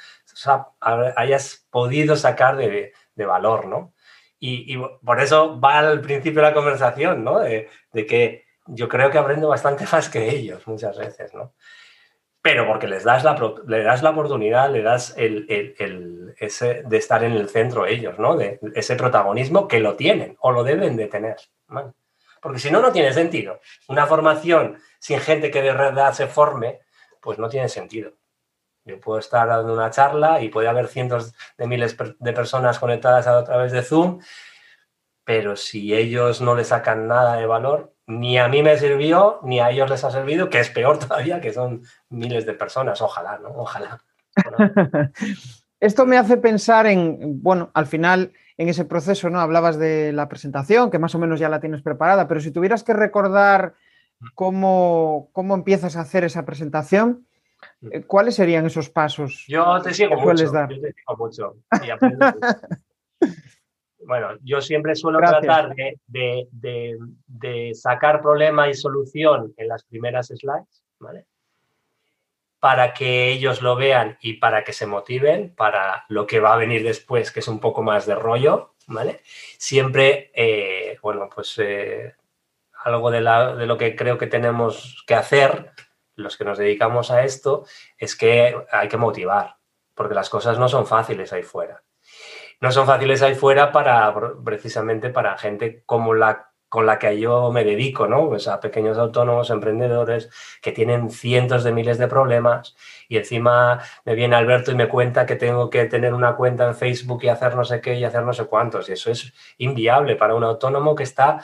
hayas podido sacar de, valor, ¿no? Y, por eso va al principio de la conversación, ¿no? De, que yo creo que aprendo bastante [LAUGHS] más que ellos muchas veces, ¿no? Pero porque les das la, le das la oportunidad, le das el, ese de estar en el centro ellos, ¿no? De ese protagonismo que lo tienen o lo deben de tener, Porque si no, no tiene sentido. Una formación sin gente que de verdad se forme, pues no tiene sentido. Yo puedo estar dando una charla y puede haber cientos de miles de personas conectadas a través de Zoom, pero si ellos no le sacan nada de valor, ni a mí me sirvió, ni a ellos les ha servido, que es peor [LAUGHS] todavía, que son miles de personas. Ojalá, ¿no? Ojalá. [LAUGHS] Esto me hace pensar en, bueno, al final en ese proceso, ¿no? Hablabas de la presentación, que más o menos ya la tienes preparada, pero si tuvieras que recordar cómo, empiezas a hacer esa presentación. Eh, ¿Cuáles serían esos pasos? Yo te sigo mucho. Dar? Yo te sigo mucho. [LAUGHS] bueno, yo siempre suelo tratar de, sacar problema y solución en las primeras slides, ¿vale? Para que ellos lo vean y para que se motiven para lo que va a venir después, que es un poco más de rollo, ¿vale? Siempre, eh, bueno, pues eh, algo de, lo que creo que tenemos que hacer, los que nos dedicamos a esto, es que hay que motivar, porque las cosas no son fáciles ahí fuera. No son fáciles ahí fuera para precisamente para gente como la con la que yo me dedico, ¿no? Pues a pequeños autónomos, emprendedores que tienen cientos de miles de problemas y encima me viene Alberto y me cuenta que tengo que tener una cuenta en Facebook y hacer no sé qué y hacer no sé cuántos. Y eso es inviable para un autónomo que está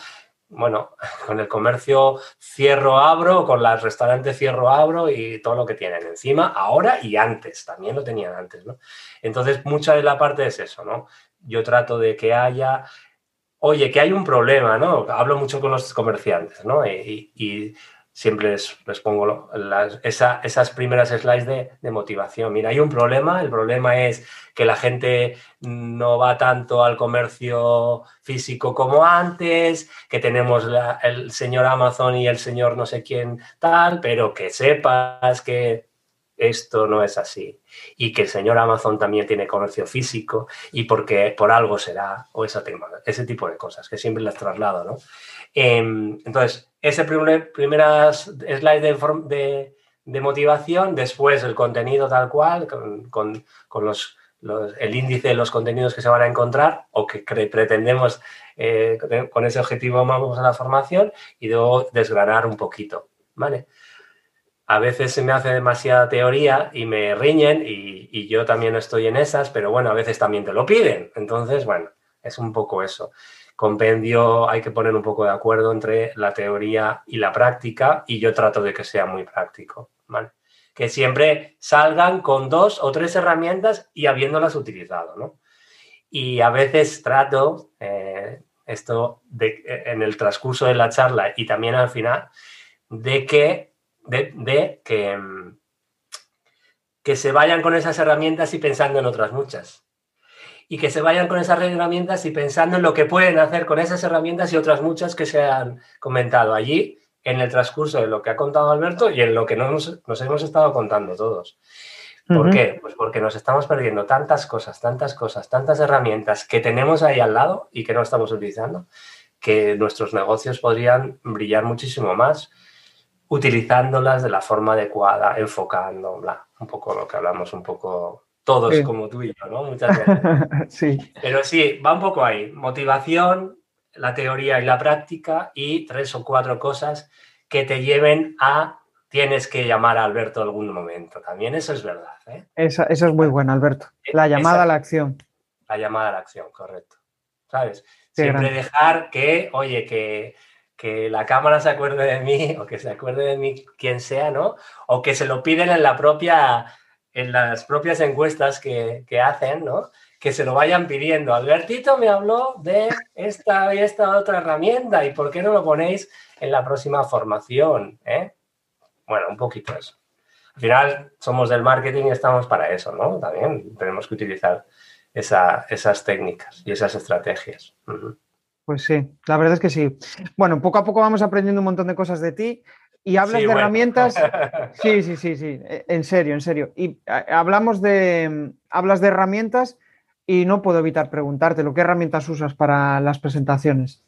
bueno, [LAUGHS] con el comercio cierro abro, con las restaurantes cierro abro y todo lo que tienen encima, ahora y antes, también lo tenían antes, ¿no? Entonces, mucha de la parte es eso, ¿no? Yo trato de que haya, oye, que hay un problema, ¿no? Hablo mucho con los comerciantes, ¿no? y siempre les, pongo esas primeras slides de, motivación. Mira, hay un problema, el problema es que la gente no va tanto al comercio físico como antes, que tenemos el señor Amazon y el señor no sé quién tal, pero que sepas que esto no es así y que el señor Amazon también tiene comercio físico y porque por algo será o esa ese tipo de cosas que siempre las traslado, ¿no? Em, entonces, ese primer, primeras slide de, de, motivación, después el contenido tal cual, con, los, el índice de los contenidos que se van a encontrar o que pretendemos eh, con ese objetivo vamos a la formación y luego desgranar un poquito, ¿vale? A veces se me hace demasiada teoría y me riñen y, y yo también estoy en esas, pero bueno, a veces también te lo piden. Entonces, bueno, es un poco eso compendio hay que poner un poco de acuerdo entre la teoría y la práctica y yo trato de que sea muy práctico, ¿vale? Que siempre salgan con dos o tres herramientas y habiéndolas utilizado, ¿no? Y a veces trato, eh, esto en el transcurso de la charla y también al final, de que, de, que, que se vayan con esas herramientas y pensando en otras muchas y que se vayan con esas herramientas y pensando en lo que pueden hacer con esas herramientas y otras muchas que se han comentado allí en el transcurso de lo que ha contado Alberto y en lo que nos, hemos estado contando todos. ¿Por qué? Pues porque nos estamos perdiendo tantas cosas, tantas cosas, tantas herramientas que tenemos ahí al lado y que no estamos utilizando, que nuestros negocios podrían brillar muchísimo más utilizándolas de la forma adecuada, enfocando, bla, un poco lo que hablamos un poco todos como tú y yo, ¿no? Muchas [LAUGHS] veces. sí. Pero sí, va un poco ahí. Motivación, la teoría y la práctica y tres o cuatro cosas que te lleven a tienes que llamar a Alberto algún momento. También eso es verdad. ¿eh? Eso, es muy bueno, Alberto. La llamada a la acción. La llamada a la acción, correcto. ¿Sabes? Siempre dejar que, oye, que, que la cámara se acuerde de mí o que se acuerde de mí quien sea, ¿no? O que se lo piden en la propia en las propias encuestas que, hacen, ¿no? Que se lo vayan pidiendo. Albertito me habló de esta y esta otra herramienta y ¿por qué no lo ponéis en la próxima formación? Eh? Bueno, un poquito eso. Al final somos del marketing y estamos para eso, ¿no? También tenemos que utilizar esas técnicas y esas estrategias. Pues sí, la verdad es que sí. Bueno, poco a poco vamos aprendiendo un montón de cosas de ti y hablas de herramientas. [LAUGHS] Sí, sí, sí, sí. E, en serio, en serio. Y hablamos de. Hablas de herramientas y no puedo evitar preguntarte, ¿qué herramientas usas para las presentaciones?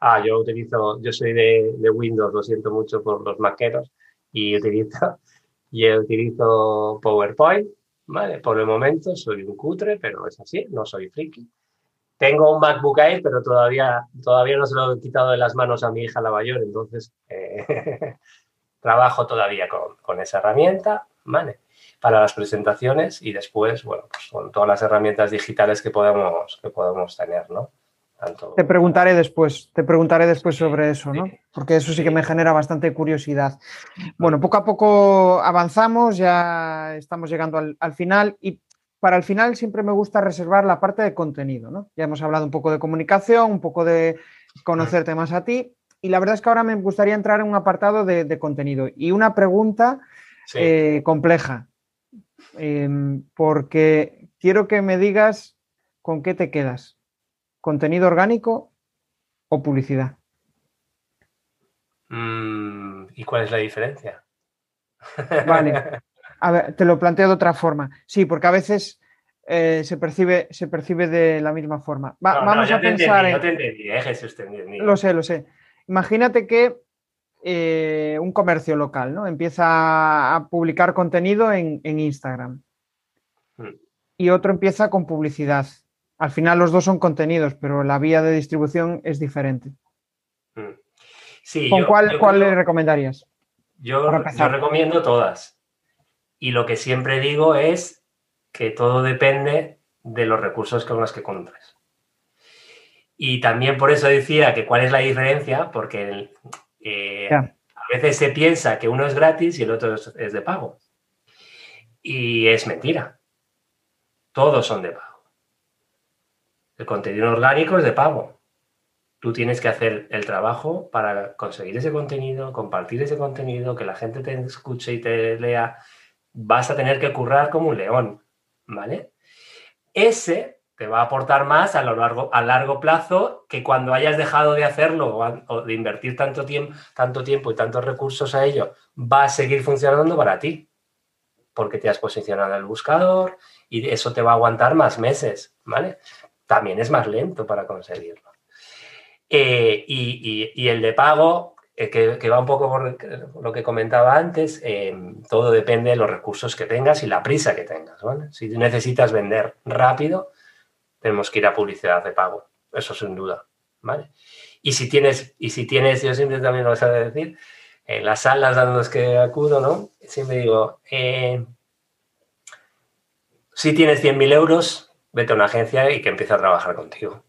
Ah, yo utilizo, yo soy de, Windows, lo siento mucho por los maqueros, y utilizo, [LAUGHS] y utilizo PowerPoint, ¿vale? Por el momento soy un cutre, pero es así, no soy friki. Tengo un MacBook Air, pero todavía, todavía no se lo he quitado de las manos a mi hija la mayor, entonces eh, [LAUGHS] trabajo todavía con, esa herramienta, ¿vale? Para las presentaciones y después, bueno, pues con todas las herramientas digitales que podemos, que podemos tener, ¿no? Te preguntaré después, te preguntaré después sobre eso, ¿no? Porque eso sí que me genera bastante curiosidad. Bueno, poco a poco avanzamos, ya estamos llegando al, al final y para el final siempre me gusta reservar la parte de contenido, ¿no? Ya hemos hablado un poco de comunicación, un poco de conocerte más a ti, y la verdad es que ahora me gustaría entrar en un apartado de, contenido y una pregunta eh, compleja, em, porque quiero que me digas con qué te quedas, contenido orgánico o publicidad. Mm, ¿Y cuál es la diferencia? Vale, [LAUGHS] A ver, te lo planteo de otra forma. Sí, porque a veces eh, se, percibe, se percibe de la misma forma. vamos a pensar. en... No te entendí, eh, Jesús, te Lo sé, lo sé. Imagínate que eh, un comercio local ¿no? empieza a publicar contenido en, Instagram hmm. y otro empieza con publicidad. Al final los dos son contenidos, pero la vía de distribución es diferente. Mm. Sí, ¿Con cuál, cuál le recomendarías? Yo, yo recomiendo todas. Y lo que siempre digo es que todo depende de los recursos con los que compres. Y también por eso decía que cuál es la diferencia, porque eh, a veces se piensa que uno es gratis y el otro es, es de pago. Y es mentira. Todos son de pago. El contenido orgánico es de pago. Tú tienes que hacer el trabajo para conseguir ese contenido, compartir ese contenido, que la gente te escuche y te lea. Vas a tener que currar como un león, ¿vale? Ese te va a aportar más a, lo largo, a largo plazo que cuando hayas dejado de hacerlo o, de invertir tanto tiempo, tanto tiempo y tantos recursos a ello, va a seguir funcionando para ti, porque te has posicionado en el buscador y eso te va a aguantar más meses, ¿vale? También es más lento para conseguirlo. Eh, y, el de pago, eh, que, va un poco por lo que comentaba antes, eh, todo depende de los recursos que tengas y la prisa que tengas. ¿vale? Si necesitas vender rápido, tenemos que ir a publicidad de pago, eso sin duda. ¿vale? Y si tienes, y si tienes, yo siempre también lo voy a decir, en las salas a las que acudo, ¿no? Siempre digo, si tienes 100.000 euros, vete a una agencia y que empiece a trabajar contigo.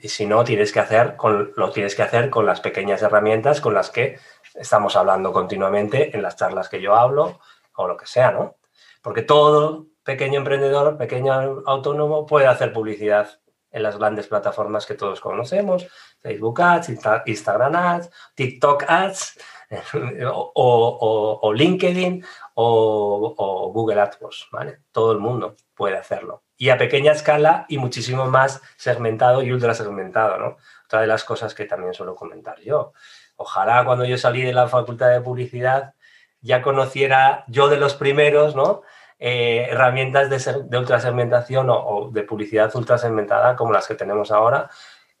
Y si no, tienes que hacer con, lo tienes que hacer con las pequeñas herramientas con las que estamos hablando continuamente en las charlas que yo hablo o lo que sea, ¿no? Porque todo pequeño emprendedor, pequeño autónomo puede hacer publicidad en las grandes plataformas que todos conocemos, Facebook Ads, Instagram Ads, TikTok Ads, [LAUGHS] o, LinkedIn o, Google AdWords, ¿vale? Todo el mundo puede hacerlo y a pequeña escala y muchísimo más segmentado y ultra segmentado, ¿no? Otra de las cosas que también suelo comentar yo. Ojalá cuando yo salí de la facultad de publicidad ya conociera yo de los primeros, ¿no? Eh, herramientas de, de ultra segmentación o, de publicidad ultra segmentada como las que tenemos ahora,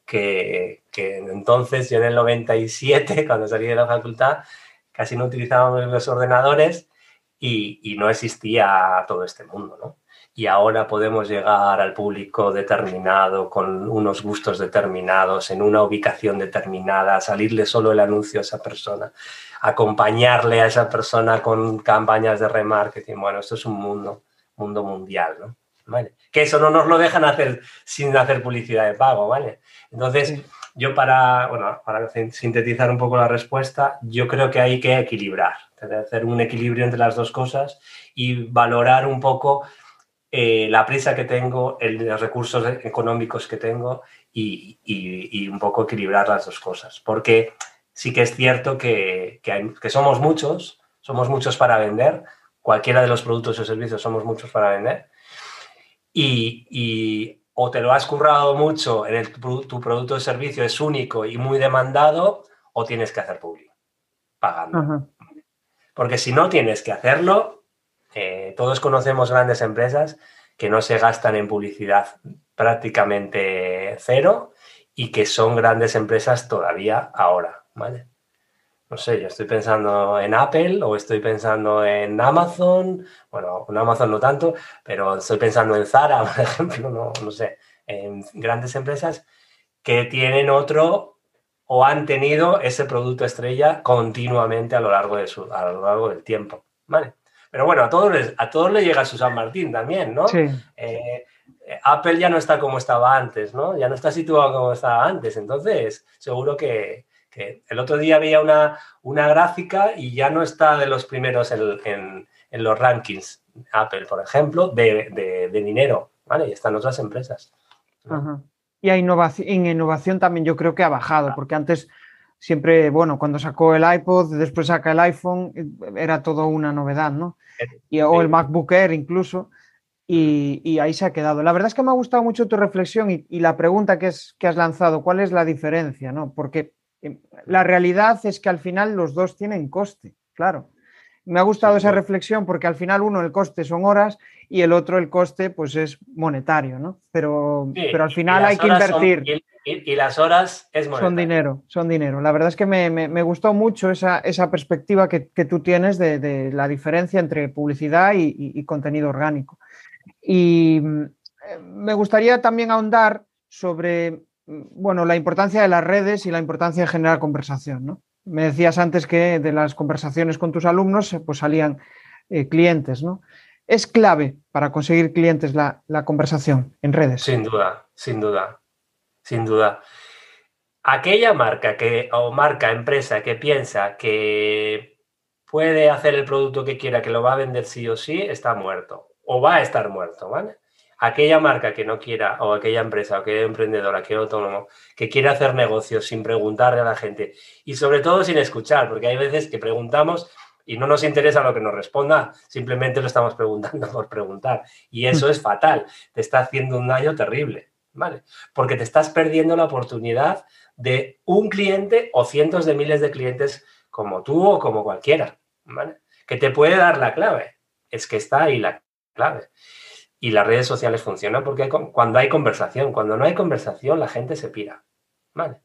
que, que entonces yo en el 97, [LAUGHS] cuando salí de la facultad, casi no utilizábamos los ordenadores y, y no existía todo este mundo, ¿no? Y ahora podemos llegar al público determinado con unos gustos determinados, en una ubicación determinada, salirle solo el anuncio a esa persona, acompañarle a esa persona con campañas de remarketing. Bueno, esto es un mundo, mundo mundial, ¿no? Que eso no nos lo dejan hacer sin hacer publicidad de pago, ¿vale? Entonces, yo para, bueno, para sintetizar un poco la respuesta, yo creo que hay que equilibrar, hacer un equilibrio entre las dos cosas y valorar un poco eh, la prisa que tengo, el, los recursos económicos que tengo y, un poco equilibrar las dos cosas. Porque sí que es cierto que, que, somos muchos, somos muchos para vender, cualquiera de los productos o servicios somos muchos para vender. Y, o te lo has currado mucho en el, tu producto o servicio es único y muy demandado, o tienes que hacer público, pagando. Porque si no tienes que hacerlo, eh, todos conocemos grandes empresas que no se gastan en publicidad prácticamente cero y que son grandes empresas todavía ahora, ¿vale? No sé, yo estoy pensando en Apple o estoy pensando en Amazon, bueno, en Amazon no tanto, pero estoy pensando en Zara, [LAUGHS] por ejemplo, no, no sé, en grandes empresas que tienen otro o han tenido ese producto estrella continuamente a lo largo, de su, a lo largo del tiempo, ¿vale? Pero bueno, a todos les, a todos le llega su San Martín también, ¿no? Sí. Eh, Apple ya no está como estaba antes, ¿no? Ya no está situado como estaba antes. Entonces, seguro que, el otro día veía una, una, gráfica y ya no está de los primeros en, los rankings. Apple, por ejemplo, de, dinero, ¿vale? Y están otras empresas. Y a innovación, en innovación también yo creo que ha bajado, porque antes siempre, bueno, cuando sacó el iPod, después saca el iPhone, era todo una novedad, ¿no? Y, o el MacBook Air incluso, y, ahí se ha quedado. La verdad es que me ha gustado mucho tu reflexión y, la pregunta que, es, que has lanzado, ¿cuál es la diferencia? ¿no? Porque eh, la realidad es que al final los dos tienen coste, claro. Me ha gustado esa reflexión porque al final uno el coste son horas y el otro el coste pues es monetario, ¿no? Pero, pero al final hay que invertir. y, las horas es monetario. Son dinero, son dinero. La verdad es que me, gustó mucho esa, perspectiva que, tú tienes de, la diferencia entre publicidad y, contenido orgánico. Y eh, me gustaría también ahondar sobre bueno, la importancia de las redes y la importancia de generar conversación, ¿no? Me decías antes que de las conversaciones con tus alumnos pues salían eh, clientes, ¿no? ¿Es clave para conseguir clientes la, la, conversación en redes? Sin duda, sin duda, sin duda. Aquella marca que, o marca, empresa que piensa que puede hacer el producto que quiera, que lo va a vender sí o sí, está muerto o va a estar muerto, ¿vale? Aquella marca que no quiera, o aquella empresa, o aquella emprendedora, aquel autónomo, que quiere hacer negocios sin preguntarle a la gente y sobre todo sin escuchar, porque hay veces que preguntamos y no nos interesa lo que nos responda, simplemente lo estamos preguntando [LAUGHS] por preguntar. Y eso es fatal, te está haciendo un daño terrible, ¿vale? Porque te estás perdiendo la oportunidad de un cliente o cientos de miles de clientes como tú o como cualquiera, ¿vale? Que te puede dar la clave. Es que está ahí la clave. Y las redes sociales funcionan porque cuando hay conversación, cuando no hay conversación, la gente se pira. ¿Vale?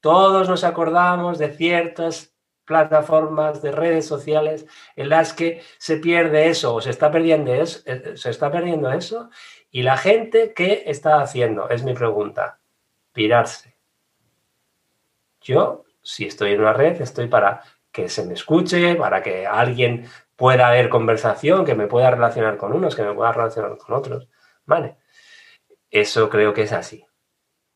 Todos nos acordamos de ciertas plataformas de redes sociales en las que se pierde eso o se está perdiendo eso, eh, se está perdiendo eso y la gente ¿qué está haciendo? Es mi pregunta. Pirarse. Yo, si estoy en una red, estoy para que se me escuche, para que alguien pueda haber conversación, que me pueda relacionar con unos, que me pueda relacionar con otros. ¿Vale? Eso creo que es así.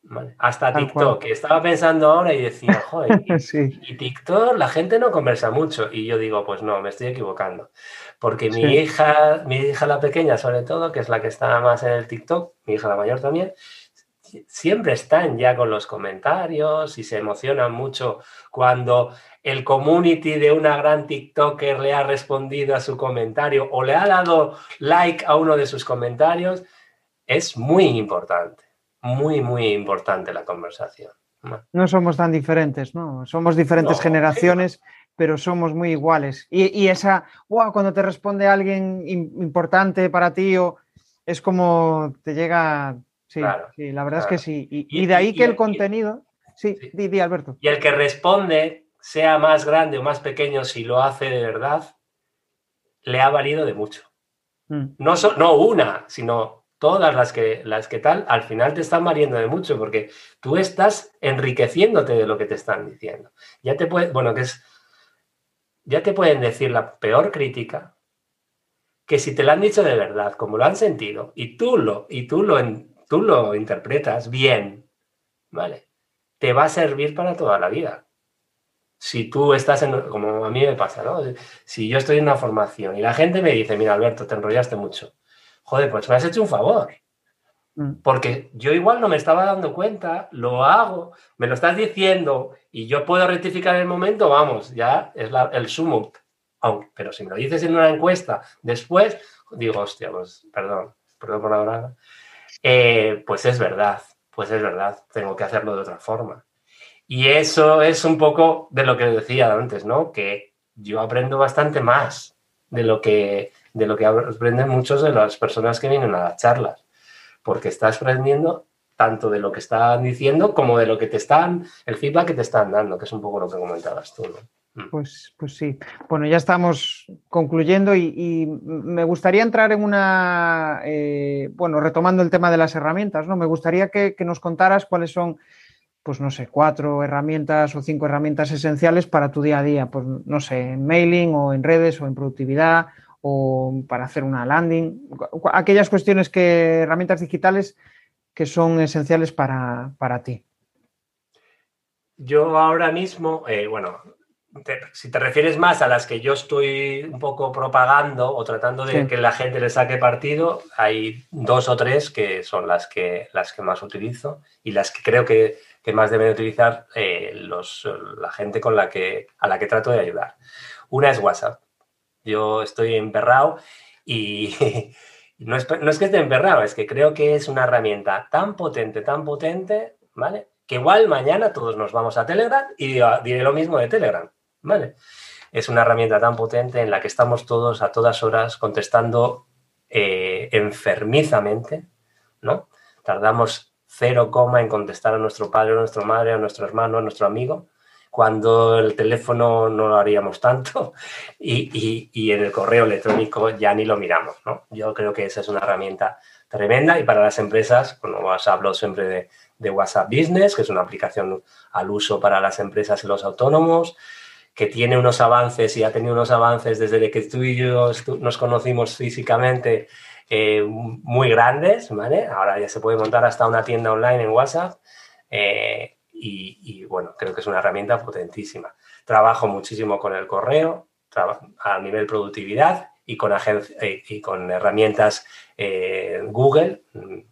¿Vale? Hasta TikTok, que estaba pensando ahora y decía, joder, [LAUGHS] y, TikTok la gente no conversa mucho. Y yo digo, pues no, me estoy equivocando. Porque mi hija, mi hija la pequeña sobre todo, que es la que está más en el TikTok, mi hija la mayor también, siempre están ya con los comentarios y se emocionan mucho cuando el community de una gran TikToker le ha respondido a su comentario o le ha dado like a uno de sus comentarios, es muy importante, muy, muy importante la conversación. No somos tan diferentes, ¿no? Somos diferentes generaciones, pero somos muy iguales. Y, esa, wow, cuando te responde alguien importante para ti, o, es como te llega Sí, sí, la verdad es que sí. Y, de ahí que el contenido. Sí, Di, Alberto. Y el que responde, sea más grande o más pequeño, si lo hace de verdad, le ha valido de mucho. Mm. No, no una, sino todas las que, las que tal, al final te están valiendo de mucho, porque tú estás enriqueciéndote de lo que te están diciendo. Ya te puede, bueno, que es, ya te pueden decir la peor crítica, que si te la han dicho de verdad, como lo han sentido, y tú lo, y tú lo, tú lo interpretas bien, ¿vale? Te va a servir para toda la vida. Si tú estás en, como a mí me pasa, ¿no? Si yo estoy en una formación y la gente me dice, mira, Alberto, te enrollaste mucho. Joder, pues me has hecho un favor. Mm. Porque yo igual no me estaba dando cuenta, lo hago, me lo estás diciendo y yo puedo rectificar en el momento, vamos, ya es el sumo. pero si me lo dices en una encuesta después, digo, hostia, pues perdón, perdón por la hora, eh, pues es verdad, pues es verdad, tengo que hacerlo de otra forma. Y eso es un poco de lo que decía antes, ¿no? Que yo aprendo bastante más de lo que, de lo que aprenden muchos de las personas que vienen a las charlas, porque estás aprendiendo tanto de lo que están diciendo como de lo que te están, el feedback que te están dando, que es un poco lo que comentabas tú, ¿no? Mm. Pues, pues sí. Bueno, ya estamos concluyendo y, me gustaría entrar en una, eh, bueno, retomando el tema de las herramientas, ¿no? Me gustaría que, nos contaras cuáles son, pues no sé, cuatro herramientas o cinco herramientas esenciales para tu día a día, pues no sé, en mailing o en redes o en productividad o para hacer una landing, aquellas cuestiones que, herramientas digitales que son esenciales para, ti. Yo ahora mismo, eh, bueno, si te refieres más a las que yo estoy un poco propagando o tratando de que la gente le saque partido, hay dos o tres que son las que, las que más utilizo y las que creo que, más deben utilizar eh, los, la gente con la que, a la que trato de ayudar. Una es WhatsApp. Yo estoy emperrado y [LAUGHS] no es, no es que esté emperrado, es que creo que es una herramienta tan potente, tan potente, ¿vale? Que igual mañana todos nos vamos a Telegram y diré lo mismo de Telegram ¿vale? Es una herramienta tan potente en la que estamos todos a todas horas contestando eh, enfermizamente, ¿no? Tardamos cero coma en contestar a nuestro padre, a nuestra madre, a nuestro hermano, a nuestro amigo, cuando el teléfono no lo haríamos tanto [LAUGHS] y, en el correo electrónico ya ni lo miramos, ¿no? Yo creo que esa es una herramienta tremenda y para las empresas, bueno, os hablo siempre de, de WhatsApp Business, que es una aplicación al uso para las empresas y los autónomos, que tiene unos avances y ha tenido unos avances desde que tú y yo nos conocimos físicamente eh, muy grandes, ¿vale? Ahora ya se puede montar hasta una tienda online en WhatsApp eh, y, bueno, creo que es una herramienta potentísima. Trabajo muchísimo con el correo, a nivel productividad y con, eh, y con herramientas Google.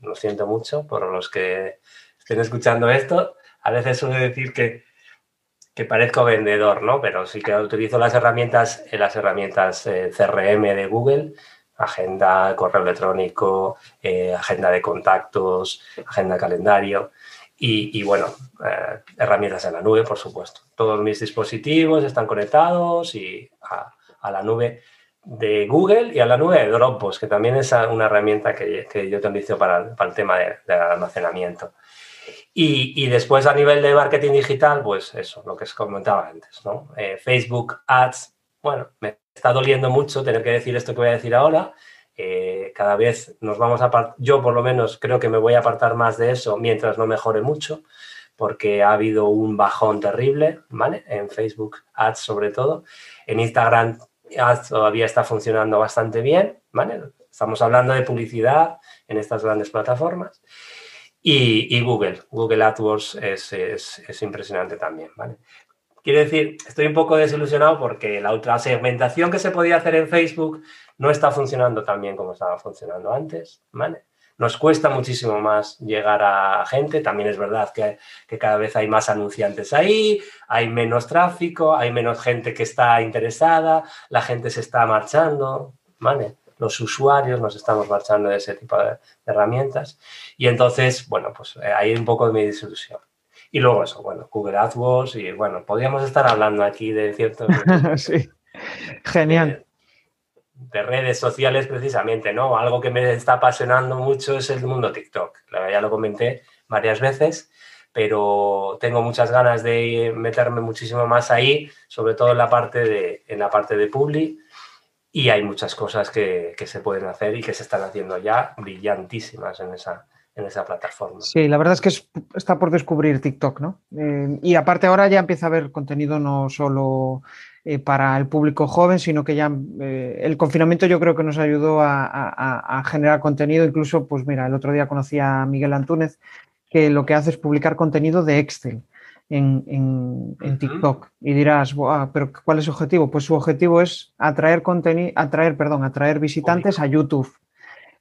Lo siento mucho por los que estén escuchando esto. A veces suele decir que, que parezco vendedor, ¿no? Pero sí que utilizo las herramientas, las herramientas CRM de Google agenda, correo electrónico, eh, agenda de contactos, agenda calendario y, bueno, eh, herramientas en la nube, por supuesto. Todos mis dispositivos están conectados y a, la nube de Google y a la nube de Dropbox, que también es una herramienta que, yo utilizo para, para el tema del de almacenamiento. Y, después a nivel de marketing digital, pues eso, lo que os comentaba antes, ¿no? Eh, Facebook Ads, bueno, me está doliendo mucho tener que decir esto que voy a decir ahora. Eh, cada vez nos vamos a apartar, yo por lo menos creo que me voy a apartar más de eso mientras no mejore mucho, porque ha habido un bajón terrible, ¿vale? En Facebook Ads sobre todo. En Instagram Ads todavía está funcionando bastante bien, ¿vale? Estamos hablando de publicidad en estas grandes plataformas. Y, Google, Google AdWords es, es, impresionante también, ¿vale? Quiero decir, estoy un poco desilusionado porque la otra segmentación que se podía hacer en Facebook no está funcionando tan bien como estaba funcionando antes, ¿vale? Nos cuesta muchísimo más llegar a gente. También es verdad que, cada vez hay más anunciantes ahí, hay menos tráfico, hay menos gente que está interesada, la gente se está marchando, ¿vale? Los usuarios nos estamos marchando de ese tipo de, herramientas. Y entonces, bueno, pues eh, hay un poco de mi desilusión. Y luego eso, bueno, Google AdWords y bueno, podríamos estar hablando aquí de ciertos... [LAUGHS] sí, [LAUGHS] genial. De, redes sociales precisamente, ¿no? Algo que me está apasionando mucho es el mundo TikTok. Ya lo comenté varias veces, pero tengo muchas ganas de meterme muchísimo más ahí, sobre todo en la parte de, en la parte de Publi. Y hay muchas cosas que, que se pueden hacer y que se están haciendo ya brillantísimas en esa, en esa plataforma. Sí, la verdad es que está por descubrir TikTok, ¿no? Eh, y aparte ahora ya empieza a haber contenido no solo eh, para el público joven, sino que ya eh, el confinamiento yo creo que nos ayudó a, generar contenido. Incluso, pues mira, el otro día conocí a Miguel Antúnez, que lo que hace es publicar contenido de Excel. En, TikTok y dirás, pero ¿cuál es su objetivo? Pues su objetivo es atraer contenido, atraer, perdón, atraer visitantes a YouTube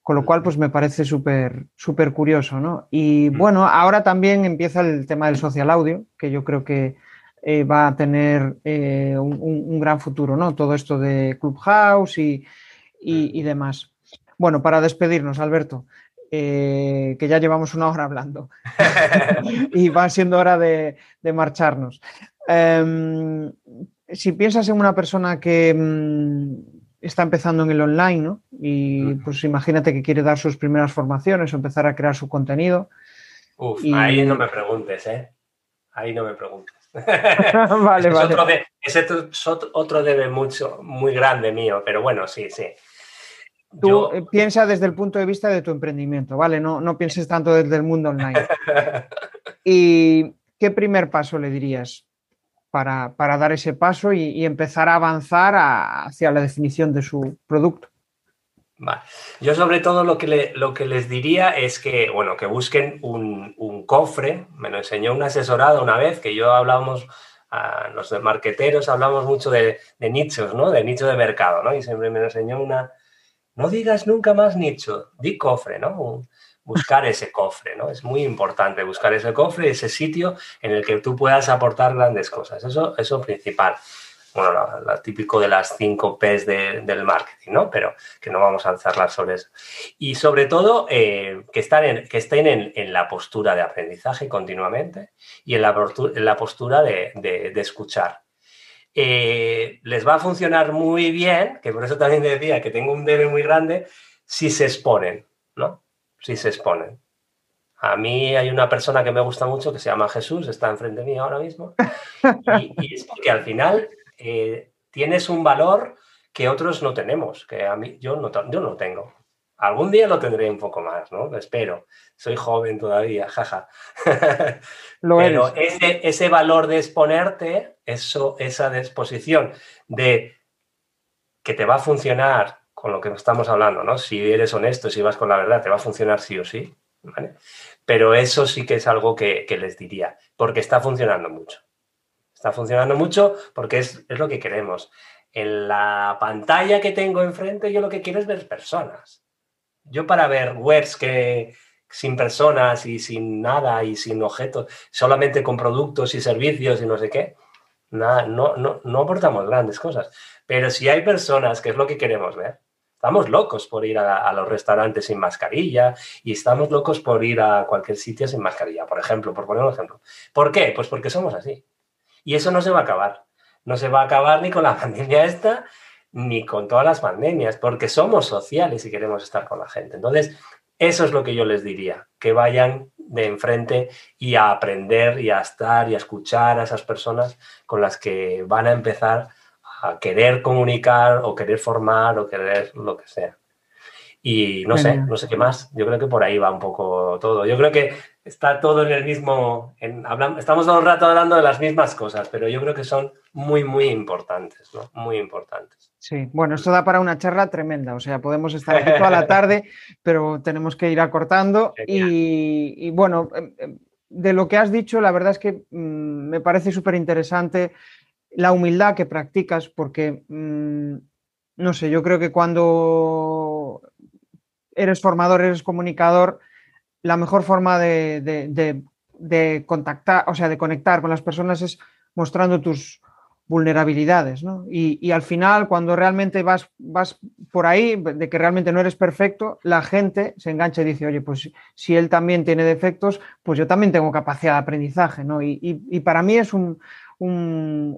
con lo cual, pues me parece súper súper curioso, ¿no? Y bueno, ahora también empieza el tema del social audio, que yo creo que eh, va a tener eh, un, gran futuro, ¿no? Todo esto de Clubhouse y, y, demás. Bueno, para despedirnos, Alberto, eh, que ya llevamos una hora hablando [LAUGHS] y va siendo hora de, de marcharnos. Em, si piensas en una persona que mm, está empezando en el online, ¿no? Y pues imagínate que quiere dar sus primeras formaciones o empezar a crear su contenido. Uf, ahí no me preguntes, ¿eh? Ahí no me preguntes. [LAUGHS] [LAUGHS] vale, vale. Otro ese es otro debe mucho, muy grande mío, pero bueno, sí, sí. Tú piensas piensa desde el punto de vista de tu emprendimiento, ¿vale? No, no pienses tanto desde el mundo online. [LAUGHS] ¿Y qué primer paso le dirías? para, dar ese paso y, empezar a avanzar hacia la definición de su producto. Yo sobre todo lo que, lo que les diría es que, bueno, que busquen un, cofre. Me lo enseñó un asesorado una vez que yo hablábamos, a los marqueteros hablamos mucho de, nichos, ¿no? De nicho de mercado, ¿no? Y siempre me enseñó una, no digas nunca más nicho, di cofre, ¿no? buscar [LAUGHS] ese cofre, ¿no? Es muy importante buscar ese cofre, ese sitio en el que tú puedas aportar grandes cosas. Eso es lo principal. Bueno, lo, típico de las cinco P's del marketing, ¿no? Pero que no vamos a charlar sobre eso. Y sobre todo, eh, que, están que estén en, la postura de aprendizaje continuamente y en la, en la postura de, escuchar. Eh, les va a funcionar muy bien, que por eso también decía que tengo un debe muy grande, si se exponen, ¿no? si se exponen. A mí hay una persona que me gusta mucho que se llama Jesús, está enfrente mío ahora mismo, y, es porque al final eh, tienes un valor que otros no tenemos, que a mí yo no, yo no tengo. Algún día lo tendré un poco más, ¿no? Espero. Soy joven todavía, jaja. [LAUGHS] Pero ese, ese, valor de exponerte, eso, esa disposición de que te va a funcionar con lo que estamos hablando, ¿no? Si eres honesto, si vas con la verdad, te va a funcionar sí o sí. ¿vale? Pero eso sí que es algo que, les diría, porque está funcionando mucho. Está funcionando mucho porque es, es lo que queremos. En la pantalla que tengo enfrente, yo lo que quiero es ver personas yo para ver webs que sin personas y sin nada y sin objetos, solamente con productos y servicios y no sé qué, nada, no, no, no aportamos grandes cosas. Pero si hay personas, que es lo que queremos ver, estamos locos por ir a, los restaurantes sin mascarilla y estamos locos por ir a cualquier sitio sin mascarilla, por ejemplo, por poner un ejemplo. ¿Por qué? Pues porque somos así. Y eso no se va a acabar. No se va a acabar ni con la [LAUGHS] pandemia esta, ni con todas las pandemias, porque somos sociales y queremos estar con la gente. Entonces, eso es lo que yo les diría, que vayan de enfrente y a aprender y a estar y a escuchar a esas personas con las que van a empezar a querer comunicar o querer formar o querer lo que sea. Y no sé, no sé qué más. Yo creo que por ahí va un poco todo. Yo creo que está todo en el mismo. En, estamos todo el rato hablando de las mismas cosas, pero yo creo que son muy, muy importantes, ¿no? Muy importantes. Sí, bueno, esto da para una charla tremenda. O sea, podemos estar aquí toda la tarde, [LAUGHS] pero tenemos que ir acortando. Y, bueno, em, em, de lo que has dicho, la verdad es que mm, me parece súper interesante la humildad que practicas, porque, mm, no sé, yo creo que cuando eres formador, eres comunicador, la mejor forma de, contactar, o sea, de conectar con las personas es mostrando tus vulnerabilidades, ¿no? Y, al final, cuando realmente vas, vas por ahí, de que realmente no eres perfecto, la gente se engancha y dice, oye, pues si él también tiene defectos, pues yo también tengo capacidad de aprendizaje, ¿no? Y, para mí es un,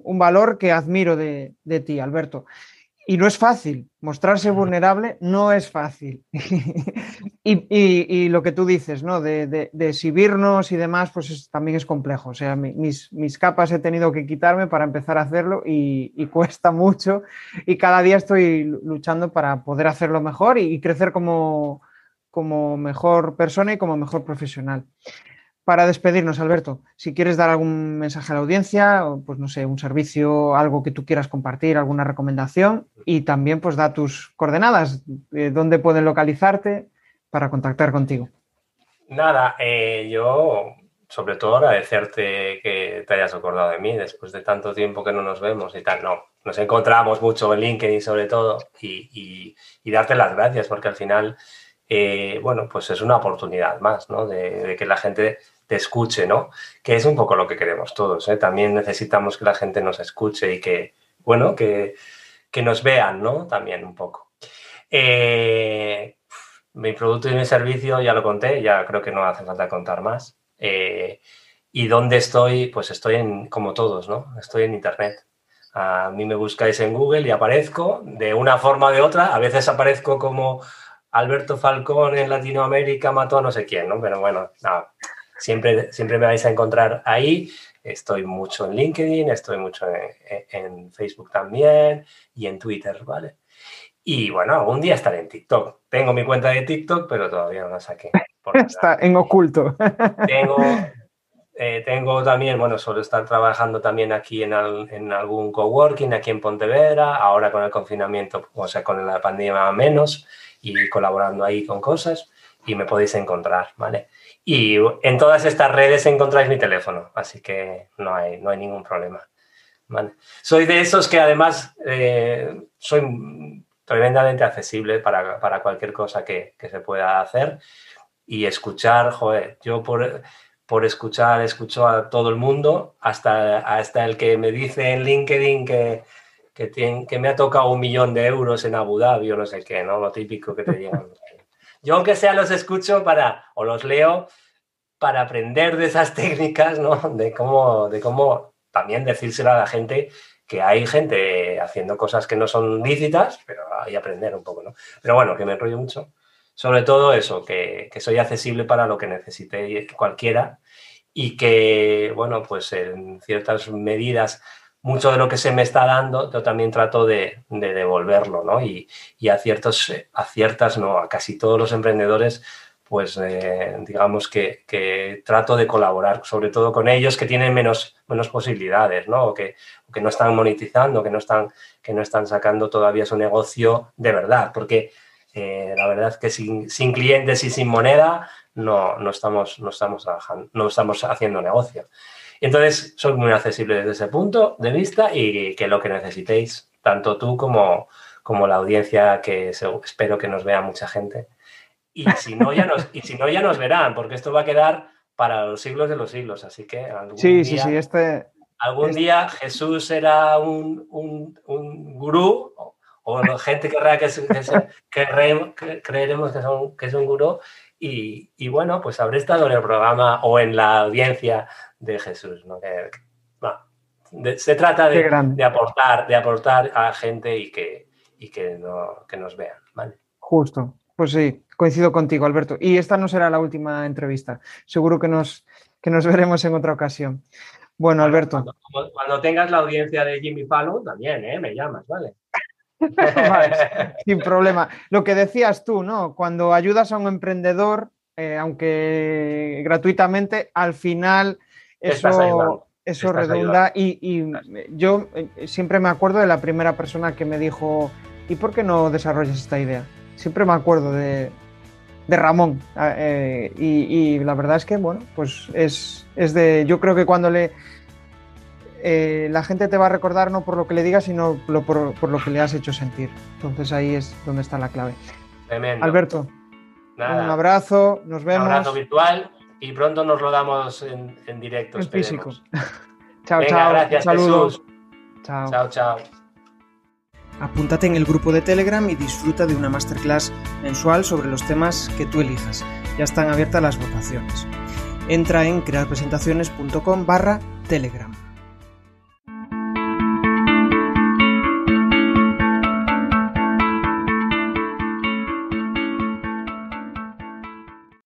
valor que admiro de, de ti, Alberto. Y no es fácil, mostrarse vulnerable no es fácil. [LAUGHS] y, lo que tú dices, ¿no? De, de, exhibirnos y demás, pues también es complejo. O sea, mis, mis, capas he tenido que quitarme para empezar a hacerlo y, [LAUGHS] cuesta mucho. Y cada día estoy luchando para poder hacerlo mejor y, crecer como, como mejor persona y como mejor profesional para despedirnos, Alberto, si quieres dar algún mensaje a la audiencia, pues no sé, un servicio, algo que tú quieras compartir, alguna recomendación, y también pues da tus coordenadas, de dónde pueden localizarte para contactar contigo. Nada, eh, yo sobre todo agradecerte que te hayas acordado de mí después de tanto tiempo que no nos vemos y tal. No, nos encontramos mucho en LinkedIn sobre todo y, darte las gracias porque al final, eh, bueno, pues es una oportunidad más, ¿no? de que la gente te escuche, ¿no? Que es un poco lo que queremos todos, ¿eh? También necesitamos que la gente nos escuche y que, bueno, que, nos vean, ¿no? También un poco. Eh, mi producto y mi servicio ya lo conté, ya creo que no hace falta contar más. Eh, ¿Y dónde estoy? Pues estoy en, como todos, ¿no? Estoy en Internet. A mí me buscáis en Google y aparezco de una forma o de otra. A veces aparezco como Alberto Falcón en Latinoamérica mató a no sé quién, ¿no? Pero bueno, nada. Siempre, siempre me vais a encontrar ahí. Estoy mucho en LinkedIn, estoy mucho en, Facebook también y en Twitter, ¿vale? Y bueno, algún día estaré en TikTok. Tengo mi cuenta de TikTok, pero todavía no la saqué. [LAUGHS] Está en oculto. Tengo, [LAUGHS] eh, tengo también, bueno, suelo estar trabajando también aquí en, en, algún coworking, aquí en Pontevedra, ahora con el confinamiento, o sea, con la pandemia menos, y colaborando ahí con cosas, y me podéis encontrar, ¿vale? Y en todas estas redes encontráis mi teléfono, así que no hay, no hay ningún problema. Soy de esos que además eh, soy tremendamente accesible para, para cualquier cosa que, que, se pueda hacer y escuchar, joder, yo por, por escuchar, escucho a todo el mundo, hasta, hasta el que me dice en LinkedIn que, que, tiene, que me ha tocado un millón de euros en Abu Dhabi o no sé qué, ¿no? Lo típico que te llegan. [LAUGHS] Yo aunque sea los escucho para, o los leo para aprender de esas [LAUGHS] técnicas, ¿no? De cómo, de cómo también decírselo a la gente que hay gente haciendo cosas que no son lícitas, pero hay que aprender un poco, ¿no? Pero bueno, que me enrollo mucho. Sobre todo eso, que, que soy accesible para lo que necesite cualquiera y que, bueno, pues en ciertas medidas mucho de lo que se me está dando, yo también trato de, devolverlo, ¿no? Y, a, ciertos, a ciertas, no, a casi todos los emprendedores, pues eh, digamos que, trato de colaborar, sobre todo con ellos que tienen menos, posibilidades, ¿no? O que, que no están monetizando, que no están, que no están sacando todavía su negocio de verdad, porque eh, la verdad es que sin, sin, clientes y sin moneda no, no, estamos, no, estamos trabajando, no estamos haciendo negocio. Entonces, soy muy accesible desde ese punto de vista y que lo que necesitéis, tanto tú como, como la audiencia, que espero que nos vea mucha gente. Y si, no, ya nos, y si no, ya nos verán, porque esto va a quedar para los siglos de los siglos. Así que algún sí, día, sí, sí, este... Algún día Jesús será un, un, un gurú o la gente querrá que, que, creeremos que, son, que es un gurú y, y, bueno, pues habré estado en el programa o en la audiencia de Jesús. ¿no? se trata de, de, aportar, de aportar a gente y que, y que, no, que nos vean. ¿vale? Justo, pues sí, coincido contigo, Alberto. Y esta no será la última entrevista. Seguro que nos, que nos [LAUGHS] veremos en otra ocasión. Bueno, Alberto. Cuando, tengas la audiencia de Jimmy Fallon, también, ¿eh? Me llamas, ¿vale? [LAUGHS] [LAUGHS] sin problema. Lo que decías tú, ¿no? Cuando ayudas a un emprendedor, eh, aunque gratuitamente, al final eso, eso redunda. Y, yo eh, siempre me acuerdo de la primera persona que me dijo, ¿y por qué no desarrollas esta idea? Siempre me acuerdo de, Ramón. Ah, eh, y, la verdad es que, bueno, pues es, es de. Yo creo que cuando le. Eh, la gente te va a recordar no por lo que le digas, sino por, lo que le has hecho sentir. Entonces ahí es donde está la clave. Alberto, un abrazo, nos vemos. Un abrazo virtual y pronto nos lo damos en, en directo. En físico. [LAUGHS] chao, chao. Gracias, Saludos. Chao. Chao, chao. Apúntate en el grupo de Telegram y disfruta de una masterclass mensual sobre los temas que tú elijas. Ya están abiertas las votaciones. Entra en crearpresentaciones.com barra Telegram.